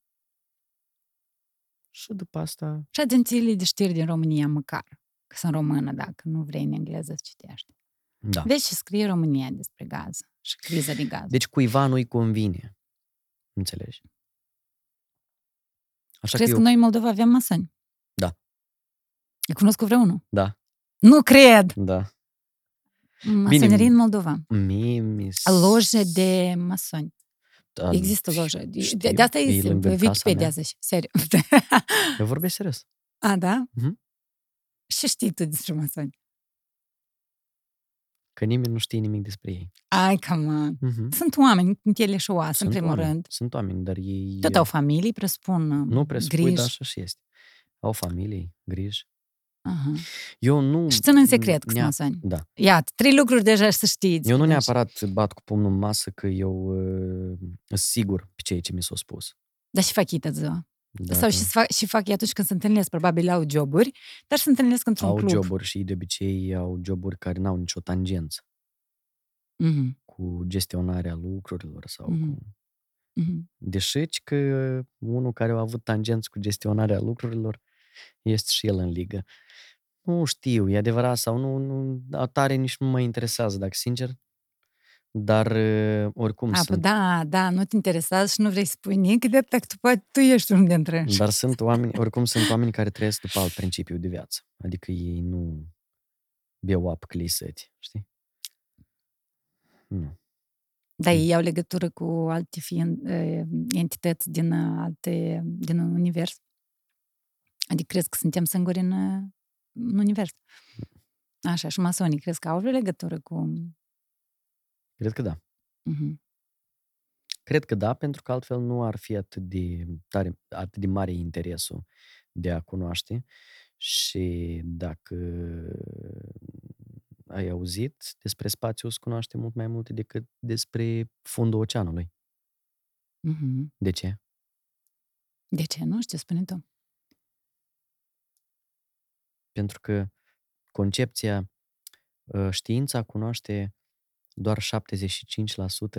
Și după asta, Și agențiile de știri din România măcar, că sunt română, dacă nu vrei în engleză să citești. da. Vezi ce scrie România despre gaz și criza de gaz. Deci cuiva nu-i convine. Înțelegi? Așa Crezi că că eu... noi în Moldova avem masoni? Da. Îi cunosc cu vreunul? Da, Nu cred! da. Masonerie în Moldova. Mie mi Loje de masoni. Da, Există loje. De, știu, de asta e e lângă pe casa Wikipedia, mea. zici. Seriu. Eu vorbesc serios. A, da? Mhm. Și știi tu despre masoni? Că nimeni nu știe nimic despre ei. Ai, come on. Mhm. Sunt oameni cu ele și oasă, în Sunt primul oameni, rând. Sunt oameni, dar ei... Tot au familii, presupun Nu presupui, griji. dar așa și este. Au familii, griji. Aha. Eu nu... Și țin în secret că sunt nea- masoni. Da. Iată, trei lucruri deja să știți. Eu nu Deci, neapărat bat cu pumnul în masă că eu uh, sunt sigur pe ceea ce mi s-a spus. Dar și fac ei tot ziua. Dacă Sau și, fac, și fac ei atunci când se întâlnesc, probabil au joburi, dar se întâlnesc într-un au club. joburi și de obicei au joburi care n-au nicio tangență Mhm, cu gestionarea lucrurilor sau Mhm. cu... mhm. Deși că unul care a avut tangență cu gestionarea lucrurilor este și el în ligă. Nu știu, e adevărat sau nu, nu tare nici nu mă interesează, dacă sincer. Dar uh, oricum A, păi sunt, da, da, nu te interesează și nu vrei să spui nimic, de atât că tu, poate, tu ești unul dintre ei. dar sunt oameni, oricum sunt oameni care trăiesc după alt principiu de viață. Adică ei nu beau apă că le săti, știi? Nu. Dar ei au legătură cu alte fiind, eh, entități din eh, alte, din univers. Adică crezi că suntem singuri în, eh, în univers. Așa, și masonii crezi că au vreo legătură cu... Cred că da. Mhm. Cred că da, pentru că altfel nu ar fi atât de, tare, atât de mare interesul de a cunoaște și dacă ai auzit despre spațiu, îți cunoaște mult mai multe decât despre fundul oceanului. Mhm. De ce? De ce? Nu știu, spune tu. Pentru că concepția uh, știința cunoaște doar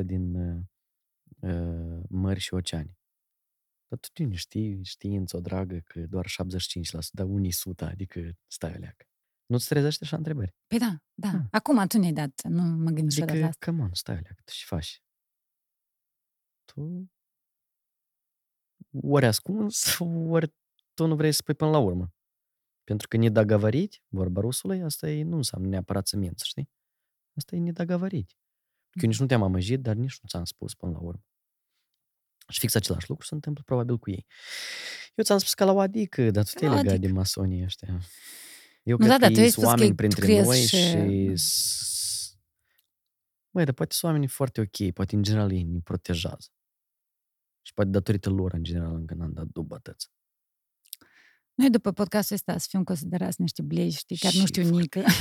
75% din uh, uh, mări și oceani. Dar tu nu știi știință, o dragă, că doar 75%, dar unii 100, adică stai o leacă. Nu-ți trezește așa întrebări? Păi da, da. Hmm. Acum tu ne-ai dat, nu mă gândesc niciodată la Adică, asta. come on, stai o leacă, tu și faci. Tu ori ascuns, ori tu nu vrei să spui până la urmă. Pentru că nedagovărit, vorba rusului, asta e nu înseamnă neapărat să minți, știi? Asta e nedagovărit. Eu nici nu te-am amăjit, dar nici nu ți-am spus până la urmă. Și fix același lucru se întâmplă probabil cu ei. Eu ți-am spus că la Oadică, dar tu te-ai legat adic. de masonii ăștia. Eu cred da, că da, sunt oameni printre noi și... și... Măi, dar poate sunt oamenii foarte ok, poate în general ei ne protejează. Și poate datorită lor, în general, încă n-am dat dubă. Noi după podcastul ăsta să fim considerați niște blei, știi, care nu Și știu nică.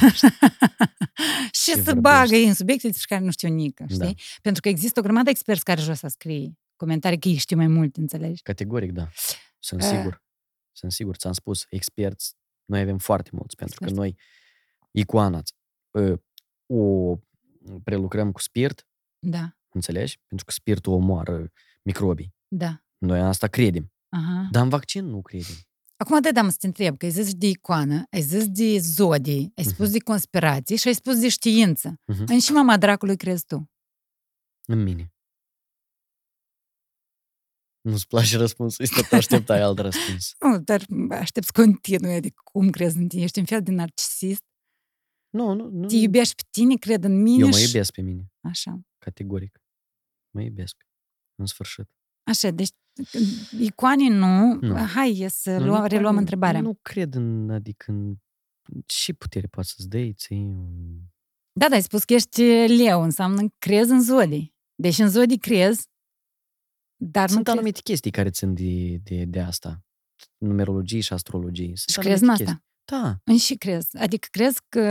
și Ce să vorbești. bagă ei în subiecte despre care nu știu nică, știi? Da. Pentru că există o grămadă de experți care jos să scrie comentarii că ei știu mai mult, înțelegi? Categoric, da. Sunt Eh. sigur. Sunt sigur, ți-am spus, experți, noi avem foarte mulți, pentru că Experți. noi icoana uh, o prelucrăm cu spirit, Da, înțelegi? Pentru că spiritul omoară microbii. da. Noi asta credem. Aha. Dar în vaccin nu credem. Acum de am să te întreb, că ai zis de icoană, ai zis de zodii, ai spus de conspirații și ai spus de știință. Mhm. În și mama dracului crezi tu? În mine. Nu-ți place răspunsul ăsta, tu așteptai alt răspuns. Nu, dar aștept să continui, adică cum crezi în tine? Ești un fel de narcisist? Nu, nu, nu. Te iubești pe tine, cred în mine Eu mă și- iubesc pe mine, Așa. categoric. Mă iubesc. În sfârșit. Așa, deci icoane nu. Nu. Hai e să Nu, luăm, nu, reluăm nu, întrebarea. Nu cred în, adică în ce putere poate să-ți dai, ții un... Da, da, ai spus că ești leu, înseamnă că crezi în zodii. Deci în zodii crezi, dar nu Sunt crezi. anumite chestii care țin de, de, de asta. Numerologie și astrologie. Sunt Și crezi în anumite asta? chestii. Da. În și crezi. Adică crezi că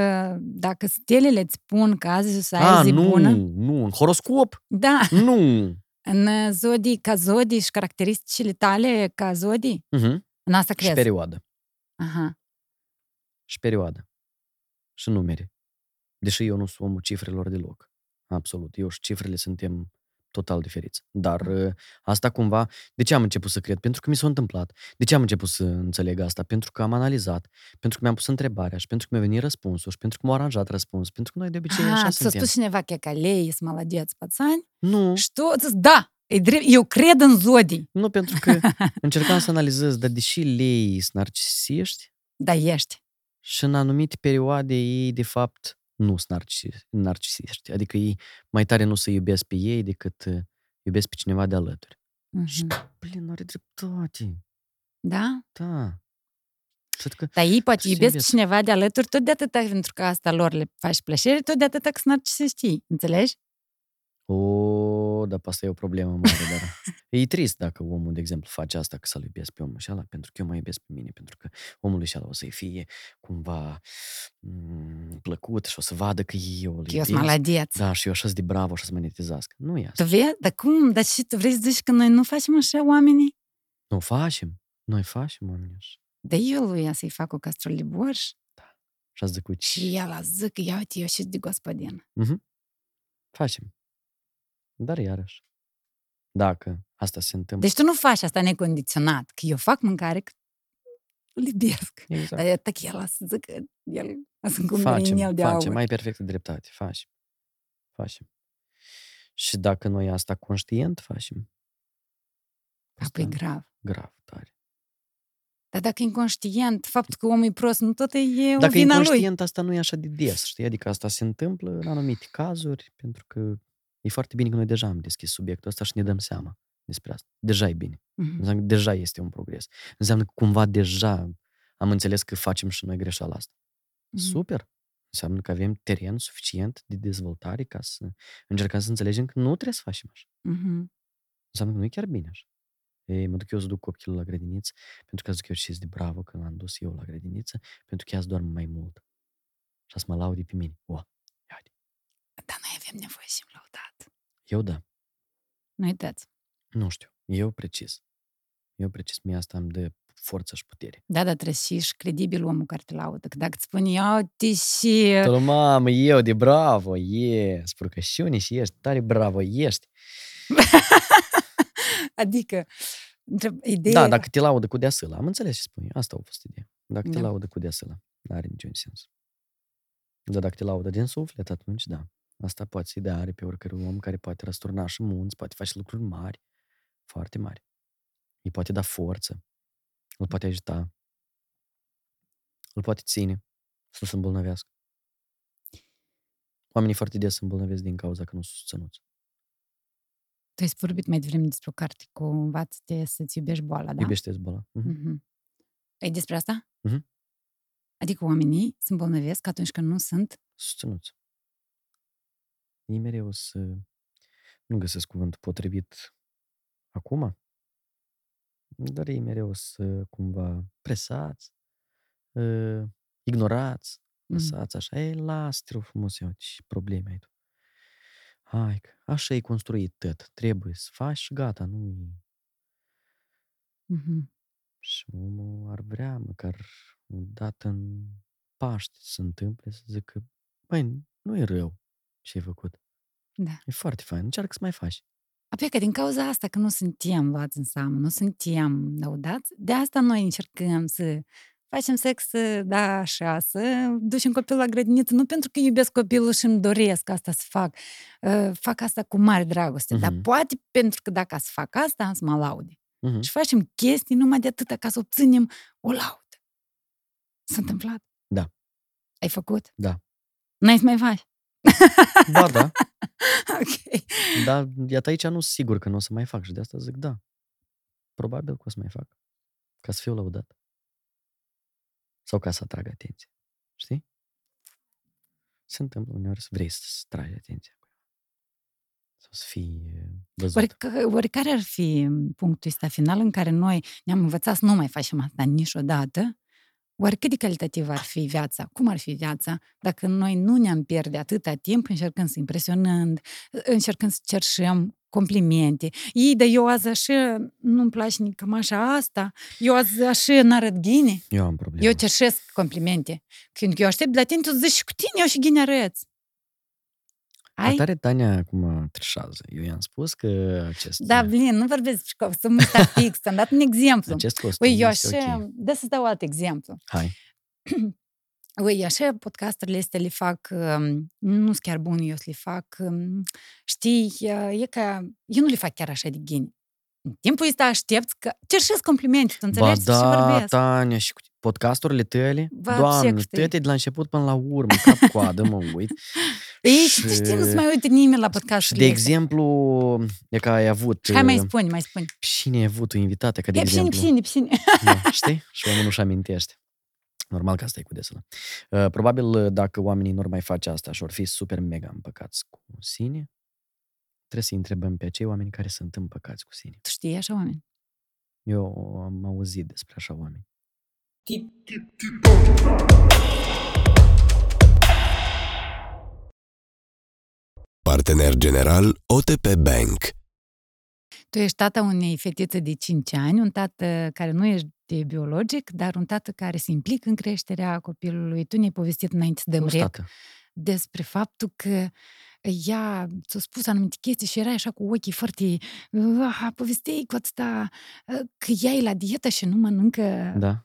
dacă stelele îți spun că azi o să ai A, zi nu, bună, nu, în horoscop? da, Nu. În zodii ca zodii și caracteristicile tale ca zodii, Uh-huh. în asta Și crezi. perioadă. Aha. Și perioadă. Și numere. Deși eu nu sunt omul cifrelor deloc. Absolut. Eu și cifrele suntem total diferiți. Dar ă, asta cumva, de ce am început să cred? Pentru că mi s-a întâmplat. De ce am început să înțeleg asta? Pentru că am analizat, pentru că mi-am pus întrebarea și pentru că mi-a venit răspunsul și pentru că m-au aranjat răspuns. Pentru că noi de obicei Aha, așa suntem. Să spus cineva că calei, ești maladeț, pațani? Nu. Și tu, da, eu cred în zodii. Nu, pentru că încercam să analizez, dar deși lei sunt narcisiști... Da, ești. Și în anumite perioade ei, de fapt, nu sunt narcisi- narcisiști. Adică ei mai tare nu se iubesc pe ei decât uh, iubesc pe cineva de alături. Și, Mhm. plin, are dreptate. Da? Da. Cred că Dar ei poate Se iubesc iubesc. cineva de alături tot de atâta, pentru că asta lor le faci plăcere, tot de atâta că sunt narcisiștii. Înțelegi? O, o, dar asta e o problemă mare, dar e trist dacă omul, de exemplu, face asta că să-l iubesc pe omul și ala, pentru că eu mă iubesc pe mine, pentru că omul și ala o să-i fie cumva m- plăcut și o să vadă că eu îl iubesc. Eu Da, și eu așa de bravo și o să monetizească. Nu e asta. Vezi? Dar cum? Dar și tu vrei să zici că noi nu facem așa oamenii? Nu facem. Noi facem oamenii așa. Da eu lui ia să-i fac o castrole borș. Da. Și ați zăcut. Și el a zic, ia uite, eu și de gospodină. Uh-huh. Mhm. Facem. Dar iarăși, dacă asta se întâmplă, Deci tu nu faci asta necondiționat, că eu fac mâncare că îl iubesc. exact. Dar e că el a să zică, el a să cumpere facem, în el de facem, aur. mai perfectă dreptate, facem. Facem. Și dacă noi asta conștient facem, Apoi asta grav. grav, tare. Dar dacă e inconștient, faptul că omul e prost, nu tot e o Dacă e vina lui. inconștient, asta nu e așa de des, știi? Adică asta se întâmplă în anumite cazuri, pentru că e foarte bine că noi deja am deschis subiectul ăsta și ne dăm seama despre asta. Deja e bine. Mhm. Înseamnă că deja este un progres. Înseamnă că cumva deja am înțeles că facem și noi greșeala asta. Mhm. Super! Înseamnă că avem teren suficient de dezvoltare ca să încercăm să înțelegem că nu trebuie să facem așa. Mhm. Înseamnă că nu e chiar bine așa. Ei, mă duc eu să duc copilul la grădiniță, pentru că zic eu și de bravo că l-am dus eu la grădiniță, pentru că ea doarmă mai mult. Și să mă laude pe mine. O, ia uite. Dar noi avem nevoie să fim lăudat. Eu da. Nu uitați. Nu știu. Eu precis. Eu precis. Mie asta îmi dă forță și putere. Da, dar trebuie să fii și credibil omul care te laudă. Că dacă îți spune, ia uite și... Tău, mamă, eu de bravo, e, spurcășiune și ești, tare bravo ești. Adică, întreb, ideea... Da, dacă te laudă cu deasăla, am înțeles ce spui. Asta a fost ideea. Dacă te Da. laudă cu deasăla, nu are niciun sens. Dar dacă te laudă din suflet, atunci da. Asta poate să-i dea are pe oricărui om care poate răsturna și munți, poate face lucruri mari, foarte mari. Îi poate da forță, îl poate ajuta, îl poate ține să nu se îmbolnăvească. Oamenii foarte des se îmbolnăvesc din cauza că nu sunt susținuți. Tu ai vorbit mai devreme despre o carte cu învață-te să-ți iubești boala, da? Iubește boala. Mhm. Mhm. E despre asta? Mhm. Adică oamenii se îmbolnăvesc atunci când nu sunt susținuți. Ei mereu să... Nu găsesc cuvântul potrivit acum, Dar ei mereu să cumva presați, uh, ignorați, Mm. lăsați așa. Ei, las, te rog frumos, ia uite, și probleme ai tu. Hai, că așa e construit tot. Trebuie să faci și gata, nu e... Mhm. Și omul ar vrea măcar odată în Paște să se întâmple să zică, băi, nu e rău ce ai făcut. Da. E foarte fain, încearcă să mai faci. Apoi că din cauza asta că nu suntem luați în seamă, nu suntem laudați, de asta noi încercăm să facem sex, da, așa, să ducem copilul la grădiniță, nu pentru că iubesc copilul și îmi doresc asta să fac, uh, fac asta cu mare dragoste, dar Mhm. poate pentru că dacă să fac asta, am să mă laude. Mhm. Și facem chestii numai de atâta ca să obținem o laudă. S-a întâmplat? Da. Ai făcut? Da. N-ai să mai faci? Ba da, ok. dar iată aici nu sunt sigur că nu o să mai fac și de asta zic da. Probabil că o să mai fac. Ca să fiu laudat. Sau ca să atrag atenție. Știi? Se întâmplă uneori să vrei să tragi atenția. Sau să fii eh, văzut. Oare, oare care ar fi punctul ăsta final în care noi ne-am învățat să nu mai facem asta niciodată? Oare cât de calitativ ar fi viața? Cum ar fi viața dacă noi nu ne-am pierde atâta timp încercând să impresionând, încercând să cerșăm complimente. Ei, dar eu azi așa nu-mi place nici cam așa asta. Eu azi așa n-arăt ghine. Eu am probleme. Eu cerșesc complimente. Când eu aștept de la tine, tu zici și cu tine eu și ghine arăți. Ai? Atare Tania acum trișează. Eu i-am spus că acest, Da, Blin, nu vorbesc despre costum ăsta fix, am dat un exemplu. acest costum Ui, eu este așa, ok. da să dau alt exemplu. Hai. Ui, așa podcasturile astea le fac, um, nu sunt chiar bune, eu să le fac, um, știi, e ca, eu nu le fac chiar așa de ghine. În timpul ăsta aștept că cerșesc complimente, tu Ba înțelegi ce da, vorbesc. Tania, și cu podcasturile tale, Ba, Doamne, ce cu tine. toate de la început până la urmă, cap coadă, mă uit. Ei, și- tu știi, nu se mai uită nimeni la Și podcasturile de astea. exemplu, e că ai avut... Hai mai uh, spune, mai spune. Cine ai avut o invitată, ca de E pșine, exemplu... pșine, pșine. Da, știi? Și omul nu-și amintește. Normal că asta e cu desul. Uh, Probabil uh, dacă oamenii nu ar mai face asta și or fi super mega împăcați cu sine, trebuie să întrebăm pe acei oameni care sunt împăcați cu sine. Tu știi așa oameni? Eu am auzit despre așa oameni. Partener general OTP Bank. Tu ești tata unei fetițe de 5 ani, un tată care nu ești biologic, dar un tată care se implică în creșterea copilului. Tu ne-ai povestit înainte să dăm Fost rec tată. Despre faptul că ea ți-a spus anumite chestii și erai așa cu ochii foarte... Uh, povestei cu atâta uh, că ea e la dietă și nu mănâncă Da,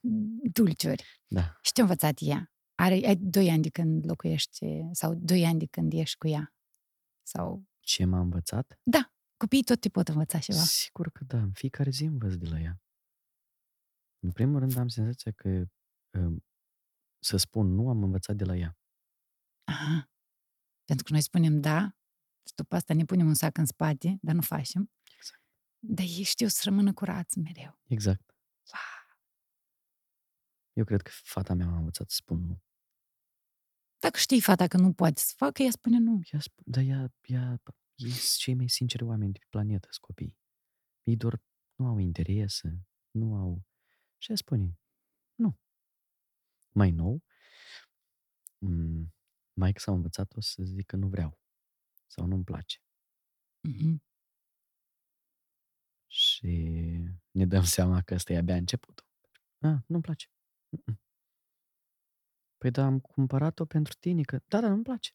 dulciuri. da. Și ce-a învățat ea? Are, ai 2 ani de când locuiești, sau 2 ani de când ești cu ea? Sau... Ce m-a învățat? Da, copiii tot te pot învăța ceva. Sigur că da, în fiecare zi învăț de la ea. În primul rând am senzația că um, să spun nu am învățat de la ea. Aha. Pentru că noi spunem da și după asta ne punem un sac în spate, dar nu facem. Exact. Dar ei știu să rămână curați mereu. Exact. Eu cred că fata mea m-a învățat să spun nu. Dacă știi fata că nu poate să facă, ea spune nu. Ea, sp- dar ea, ea, ei sunt cei mai sinceri oameni de pe planetă, sunt copii. Ei doar nu au interese, nu au... Și ea spune, nu. Mai nou, m- maică s-a învățat o să zic că nu vreau sau nu-mi place. Mhm. Și ne dăm seama că ăsta e abia începutul. A, nu-mi place. Mm-mm. Păi da, am cumpărat-o pentru tine, că... Da, da, nu-mi place.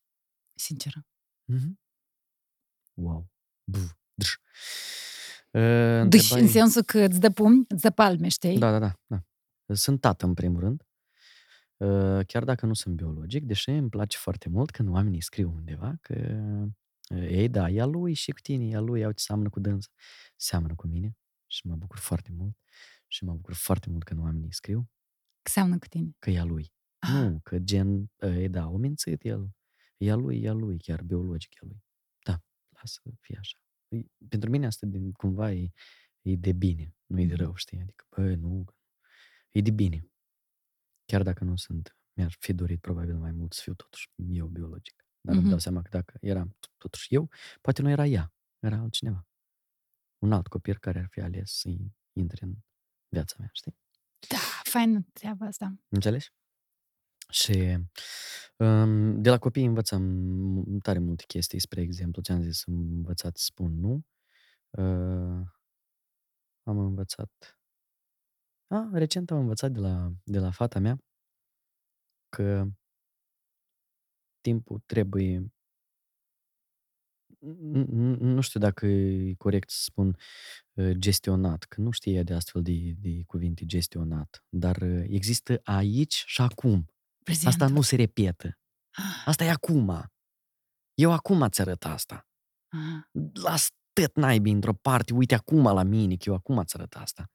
Sinceră. Mhm. Wow. Buf. Drș. Uh, Deci, în întrebai- sensul că îți dă pumni, îți dă palme, știi? Da, da, da, da. Sunt tată, în primul rând. Uh, Chiar dacă nu sunt biologic, deși îmi place foarte mult când oamenii scriu undeva că uh, ei, da, e a lui și cu tine, e a lui, iau ce seamănă cu dânsa. Seamănă cu mine și mă bucur foarte mult. Și mă bucur foarte mult când oamenii scriu Că seamănă cu tine. că e a lui. Ah. Nu, că gen, e, da, o mințit el. E a lui, e a lui, chiar biologic e a lui. Da, lasă să fie așa. E- Pentru mine asta din, cumva e, e de bine, nu e de Mhm. rău, știi? Adică, bă, nu, e de bine. Chiar dacă nu sunt, mi-ar fi dorit probabil mai mult să fiu totuși eu biologic. Dar îmi dau Mhm. seama că dacă eram t- totuși eu, poate nu era ea, era altcineva. Un alt copil care ar fi ales să intre în viața mea, știi? Da, faină treaba asta. Înțelegi? Și um, de la copii învățăm tare multe chestii, spre exemplu, ți-am zis, am învățat să spun nu. Uh, am învățat... A, recent am învățat de la, de la fata mea că timpul trebuie n- n- nu știu dacă e corect să spun uh, gestionat, că nu știe ea de astfel de, de cuvinte gestionat, dar uh, există aici și acum. Prezent. Asta nu se repetă. Asta e acum. Eu acum ți arăt asta. Ah, Las tot naibii într-o parte, uite acum la mine, că eu acum ți arăt asta.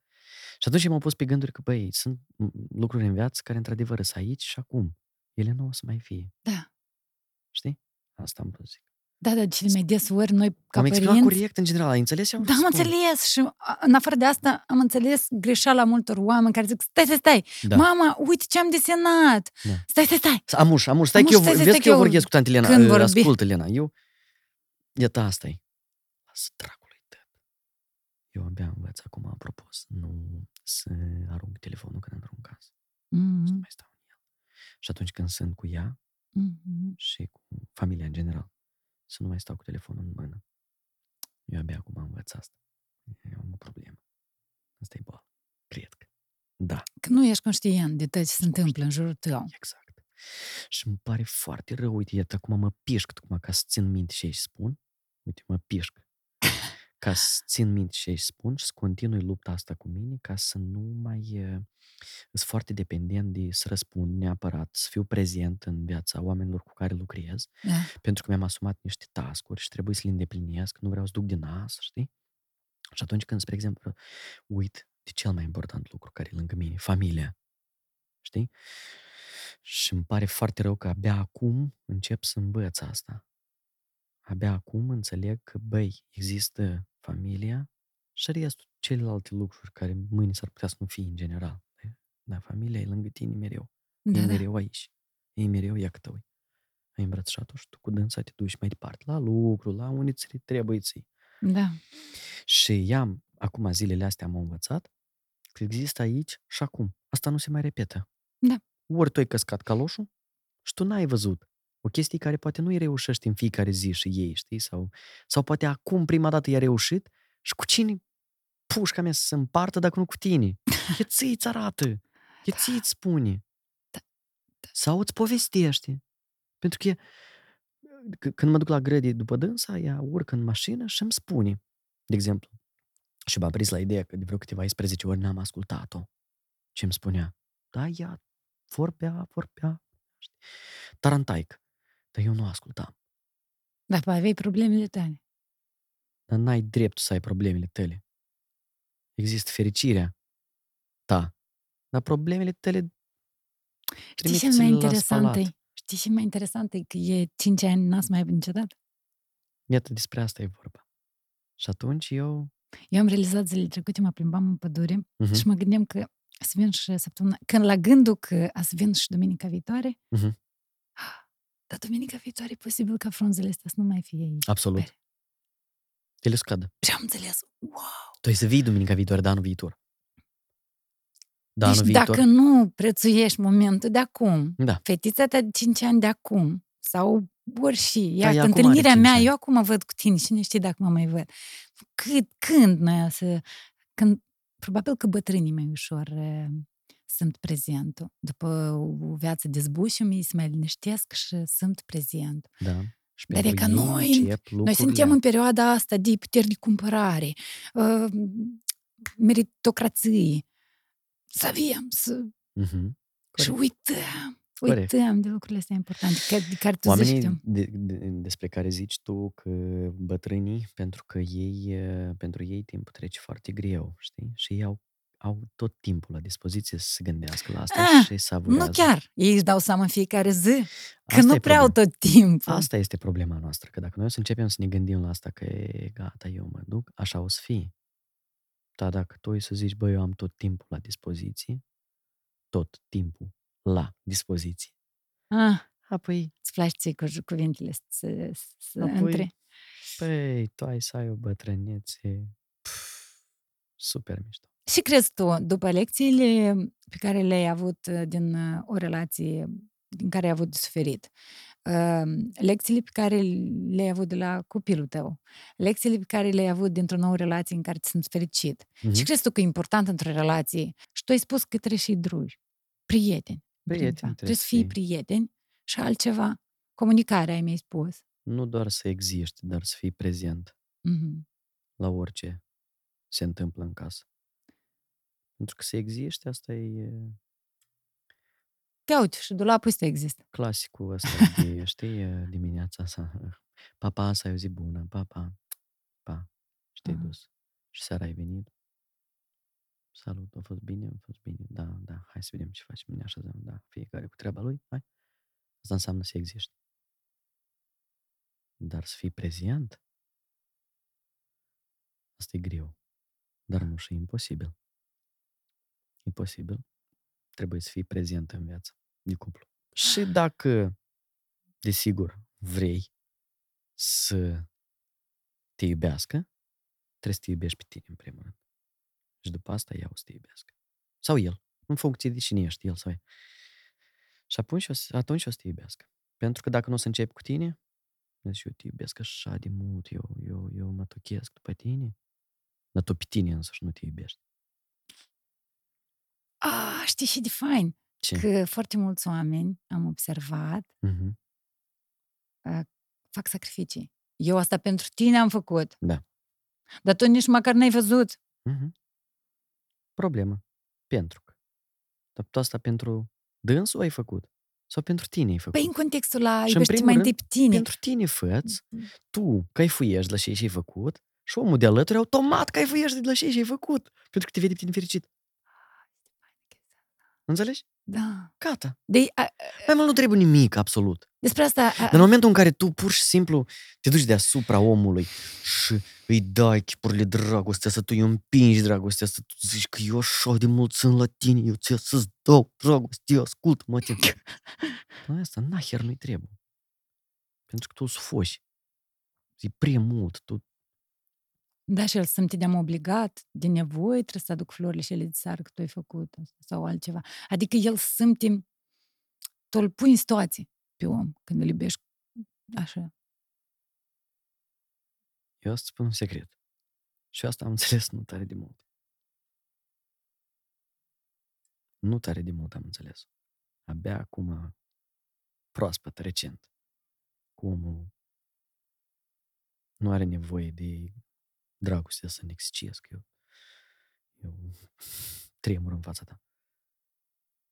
Și atunci m-am pus pe gânduri că, băi, sunt m, lucruri în viață care, într-adevăr, sunt aici și acum. Ele nu o să mai fie. Da. Știi? Asta am vrut să zic. Da, dar cele mai des ori noi ca Am exprimat părinți... corect în general, ai înțeles? ce am Da, vrut am să spun? înțeles și a, în afară de asta am înțeles greșeala multor oameni care zic stai, stai, stai, Da. mama, uite ce am desenat, Da. stai, stai, stai. Amuș, amuș, stai Amuș, că eu, stai, stai, vezi stai că eu că eu- vorbesc cu tante Lena. când uh, vorbi- Ascultă, Lena, eu... Iată, asta e. Lasă dracului tău. Eu abia învăț acum, apropo, să nu să arunc telefonul când intru în casă. Să nu Mhm, mai stau în el. Și atunci când sunt cu ea mhm. și cu familia în general, să nu mai stau cu telefonul în mână. Eu abia acum învăț asta. Eu am o problemă. Asta e boală. Cred că. Da. Că nu ești conștient de tot ce se întâmplă în jurul tău. Exact. Și îmi pare foarte rău, uite, iată, acum mă pișc, acum ca să țin minte ce își spun. Uite, mă pișc. Ca să țin minte ce își spun și să continui lupta asta cu mine, ca să nu mai... uh, Sunt foarte dependent de să răspund neapărat, să fiu prezent în viața oamenilor cu care lucrez, Da. pentru că mi-am asumat niște task-uri și trebuie să le îndeplinesc, nu vreau să duc din nas, știi? Și atunci când, spre exemplu, uit de cel mai important lucru care e lângă mine, familia, știi? Și îmi pare foarte rău că abia acum încep să învăț asta. Abia acum înțeleg că, băi, există familia și restul celelalte lucruri care mâine s-ar putea să nu fie în general. Dar familia e lângă tine mereu. Da, e da. mereu aici. E mereu, ia câtă ui. Ai îmbrățișat-o și tu cu dânsa te duci mai departe, la lucru, la unde ți trebuie ți Da. Și i-am, acum zilele astea am învățat că există aici și acum. Asta nu se mai repetă. Da. Ori tu ai căscat caloșul și tu n-ai văzut o chestie care poate nu-i reușești în fiecare zi și ei, știi? Sau, sau poate acum prima dată i-a reușit și cu cine pușca mea să se împartă dacă nu cu tine? E ție îți arată. E ție îți spune. Da. Sau îți povestește. Pentru că c- când mă duc la grădii după dânsa, ea urcă în mașină și îmi spune, de exemplu, și m-a prins la ideea că de vreo câteva 11 ori n-am ascultat-o. Ce îmi spunea? Da, ea vorbea, vorbea. știi? Tarantaic. Dar eu nu ascultam. Dar păi aveai problemele tale. Dar n-ai dreptul să ai problemele tale. Există fericirea ta. Dar problemele tale Știi ce mai interesant e? Știi ce mai interesant e? Că e 5 ani n-ați mai niciodată. Iată, despre asta e vorba. Și atunci eu... Eu am realizat zilele trecute, mă plimbam în pădure Uh-huh. și mă gândeam că să vin și săptămâna... Când la gândul că a să vin și duminica viitoare, Mhm. Dar duminica viitoare e posibil ca frunzele astea să nu mai fie aici. Absolut. Pere. Ele scadă. Și am înțeles, wow! Tu ai să vii duminica viitoare, de anul viitor. De anul deci viitor. dacă nu prețuiești momentul de acum, Da. fetița ta de 5 ani de acum, sau ori și, Da, ia, ea că acum întâlnirea are cinci mea, ani. eu acum mă văd cu tine, cine știe dacă mă mai văd. Cât, când noi o să... Când, probabil că bătrânii mai ușor eh, sunt prezentul. După o viață de zbușium, ei se mai liniștesc și sunt prezent. Da. Și Dar pentru e ca ei noi- încep Noi lucrurile. suntem în perioada asta de puteri de cumpărare, uh, meritocrație. Să avem, să... Mhm. Și Corect. uităm, Corect. uităm de lucrurile astea importante, că, de care tu zici Oamenii tu. de, de, despre care zici tu că bătrânii, pentru că ei, eh, pentru ei timpul trece foarte greu, știi? Și ei au, au tot timpul la dispoziție să se gândească la asta Ah, și savurează. Nu chiar, ei își dau seama în fiecare zi, că Asta nu e prea au problema. tot timpul. Asta este problema noastră, că dacă noi o să începem să ne gândim la asta că e gata, eu mă duc, așa o să fie. Dar dacă tu o să zici, băi, eu am tot timpul la dispoziție, tot timpul la dispoziție, Ah, apoi, îți place ție cu cuvintele să, să Apoi- între. păi, tu ai să ai o bătrânețe pf, super mișto. Și crezi tu, după lecțiile pe care le-ai avut uh, din uh, o relație din care ai avut de suferit, uh, lecțiile pe care le-ai avut de la copilul tău, lecțiile pe care le-ai avut dintr-o nouă relație în care ți sunt fericit, Mhm. ce crezi tu că e important într-o relație? Și tu ai spus că trebuie și drugi, prieteni. Prieteni, Trebuie, trebuie să să fii fii. prieteni și altceva. Comunicarea, ai mi-ai spus. Nu doar să existi, dar să fii prezent Mhm. la orice se întâmplă în casă. Pentru că să existi, asta e Ia uite, și dulapul ăsta există. clasicul ăsta de, știi, dimineața asta. Papa, să ai o zi bună, papa, pa, și te-ai Aha. dus. Și seara ai venit. Salut, a fost bine, a fost bine. Da, da, hai să vedem ce facem, ne așezăm, da, fiecare cu treaba lui, hai. Asta înseamnă să existi. Dar să fii prezent, asta e greu. Dar nu și imposibil. Imposibil. Trebuie să fii prezent în viață de cuplu. Și dacă, desigur, vrei să te iubească, trebuie să te iubești pe tine, în primul rând. Și după asta ea o să te iubească. Sau el, în funcție de cine ești, el sau ea. Și atunci o să, atunci o să te iubească. Pentru că dacă nu o să începi cu tine, zici, eu te iubesc așa de mult, eu, eu, eu mă tochesc după tine, dar tu pe tine însăși nu te iubești. Ah, știi și de fain. Ce? Că foarte mulți oameni, am observat, Mhm. fac sacrificii. Eu asta pentru tine am făcut. Da. Dar tu nici măcar n-ai văzut. Mhm. Problemă. Pentru că. Dar tu asta pentru dânsul ai făcut? Sau pentru tine ai făcut? Păi în contextul la Și în iubește primul mai rând, întâi pe tine. Pentru tine făți, tu caifuiești de la ce ai făcut și omul de alături automat caifuiește de la ce ai făcut. Pentru că te vede pe tine fericit. Înțelegi? Da. Gata. De, a, Mai mult nu trebuie nimic, absolut. despre asta... A, În momentul în care tu pur și simplu te duci deasupra omului și îi dai chipurile dragostea, să tu îi împingi dragostea, să tu zici că eu așa de mult sunt la tine, eu ți să-ți dau dragoste, ascultă-mă tine. La asta, naher nu-i trebuie. Pentru că tu o să foși. E prea mult. Tu... Da, și el să simte de-am obligat, de nevoie, trebuie să aduc florile și ele de sară că tu ai făcut asta sau altceva. Adică el simte, tu îl pui în situație pe om când îl iubești așa. Eu să spun un secret. Și asta am înțeles nu tare de mult. Nu tare de mult am înțeles. Abia acum, proaspăt, recent, cu omul nu are nevoie de dragoste să ne excicesc. Eu, eu tremur în fața ta.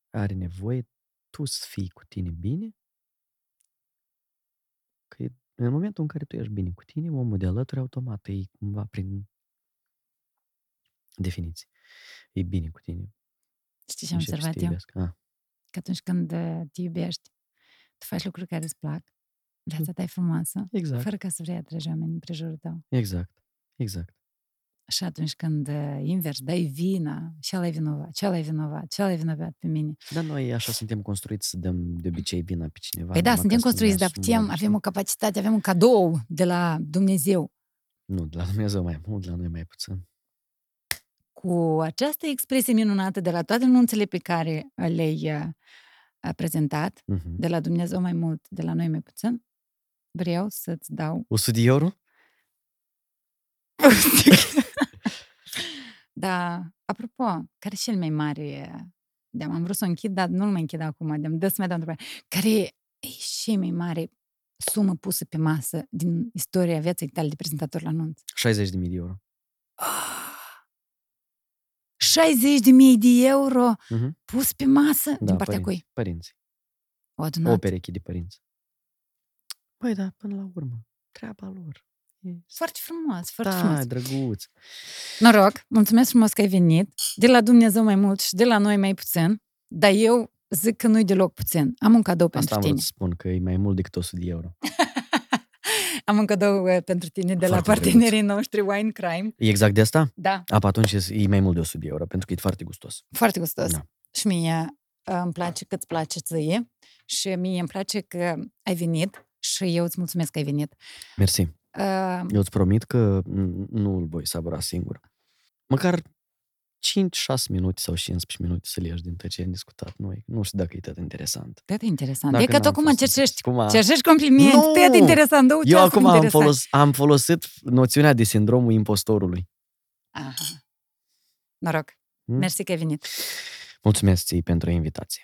Are nevoie tu să fii cu tine bine, că e- în momentul în care tu ești bine cu tine, omul de alături automat e cumva prin definiție. E bine cu tine. Știi ce am începi să observat te eu? iubească. Ah, Că atunci când uh, te iubești, tu faci lucruri care îți plac, viața ta e frumoasă, exact, fără ca să vrei atragi oameni în prejurul tău. exact, exact. Și atunci când uh, invers, dai vina, ce ăla e vinovat, ce ăla e vinovat, ce ăla e vinovat pe mine. Dar noi așa suntem construiți să dăm de obicei vina pe cineva. Păi da, numai suntem ca să ne construiți, dar asumăm, putem, avem știi? o capacitate, avem un cadou de la Dumnezeu. Nu, de la Dumnezeu mai mult, de la noi mai puțin. Cu această expresie minunată de la toate anunțele pe care le-ai uh, prezentat, Mhm. de la Dumnezeu mai mult, de la noi mai puțin, vreau să-ți dau 100 de euro? Da, apropo, care e cel mai mare... De am vrut să o închid, dar nu-l mai închid acum. De-am dă să mai dau întrebare. Care e cea mai mare sumă pusă pe masă din istoria vieții tale de prezentator la anunț? 60 de mii de euro. Ah! 60 de mii de euro Mhm. pus pe masă Da, din partea părinți, cui? Părinți. O adunat. O pereche de părinți. Păi da, până la urmă, treaba lor. E... Foarte frumos, foarte Da, frumos. drăguț. Noroc, mulțumesc frumos că ai venit. De la Dumnezeu mai mult și de la noi mai puțin. Dar eu zic că nu-i deloc puțin. Am un cadou Asta pentru am tine. vrut să spun, că e mai mult decât 100 de euro. Am un cadou uh, pentru tine de la Foarte partenerii noștri Wine Crime. E exact de asta? Da, A, pe atunci e e mai mult de 100 de euro, pentru că e foarte gustos. foarte gustos. Da. Și mie uh, îmi place că îți place ție și mie îmi place că ai venit și eu îți mulțumesc că ai venit. Mersi. Uh, Eu îți promit că n- nu îl voi savura singur. Măcar 5-6 minute sau 15 minute să le ieși din tot ce am discutat noi. Nu știu dacă e tot interesant. Tot interesant. Dacă e că n-am tu acum fost cerșești, Cum a... cerșești complimente, Nu! tot interesant, două Eu ceasuri acum am, interesante. folos, am folosit noțiunea de sindromul impostorului. Aha. Noroc. Hmm? Mersi că ai venit. Mulțumesc ție pentru invitație.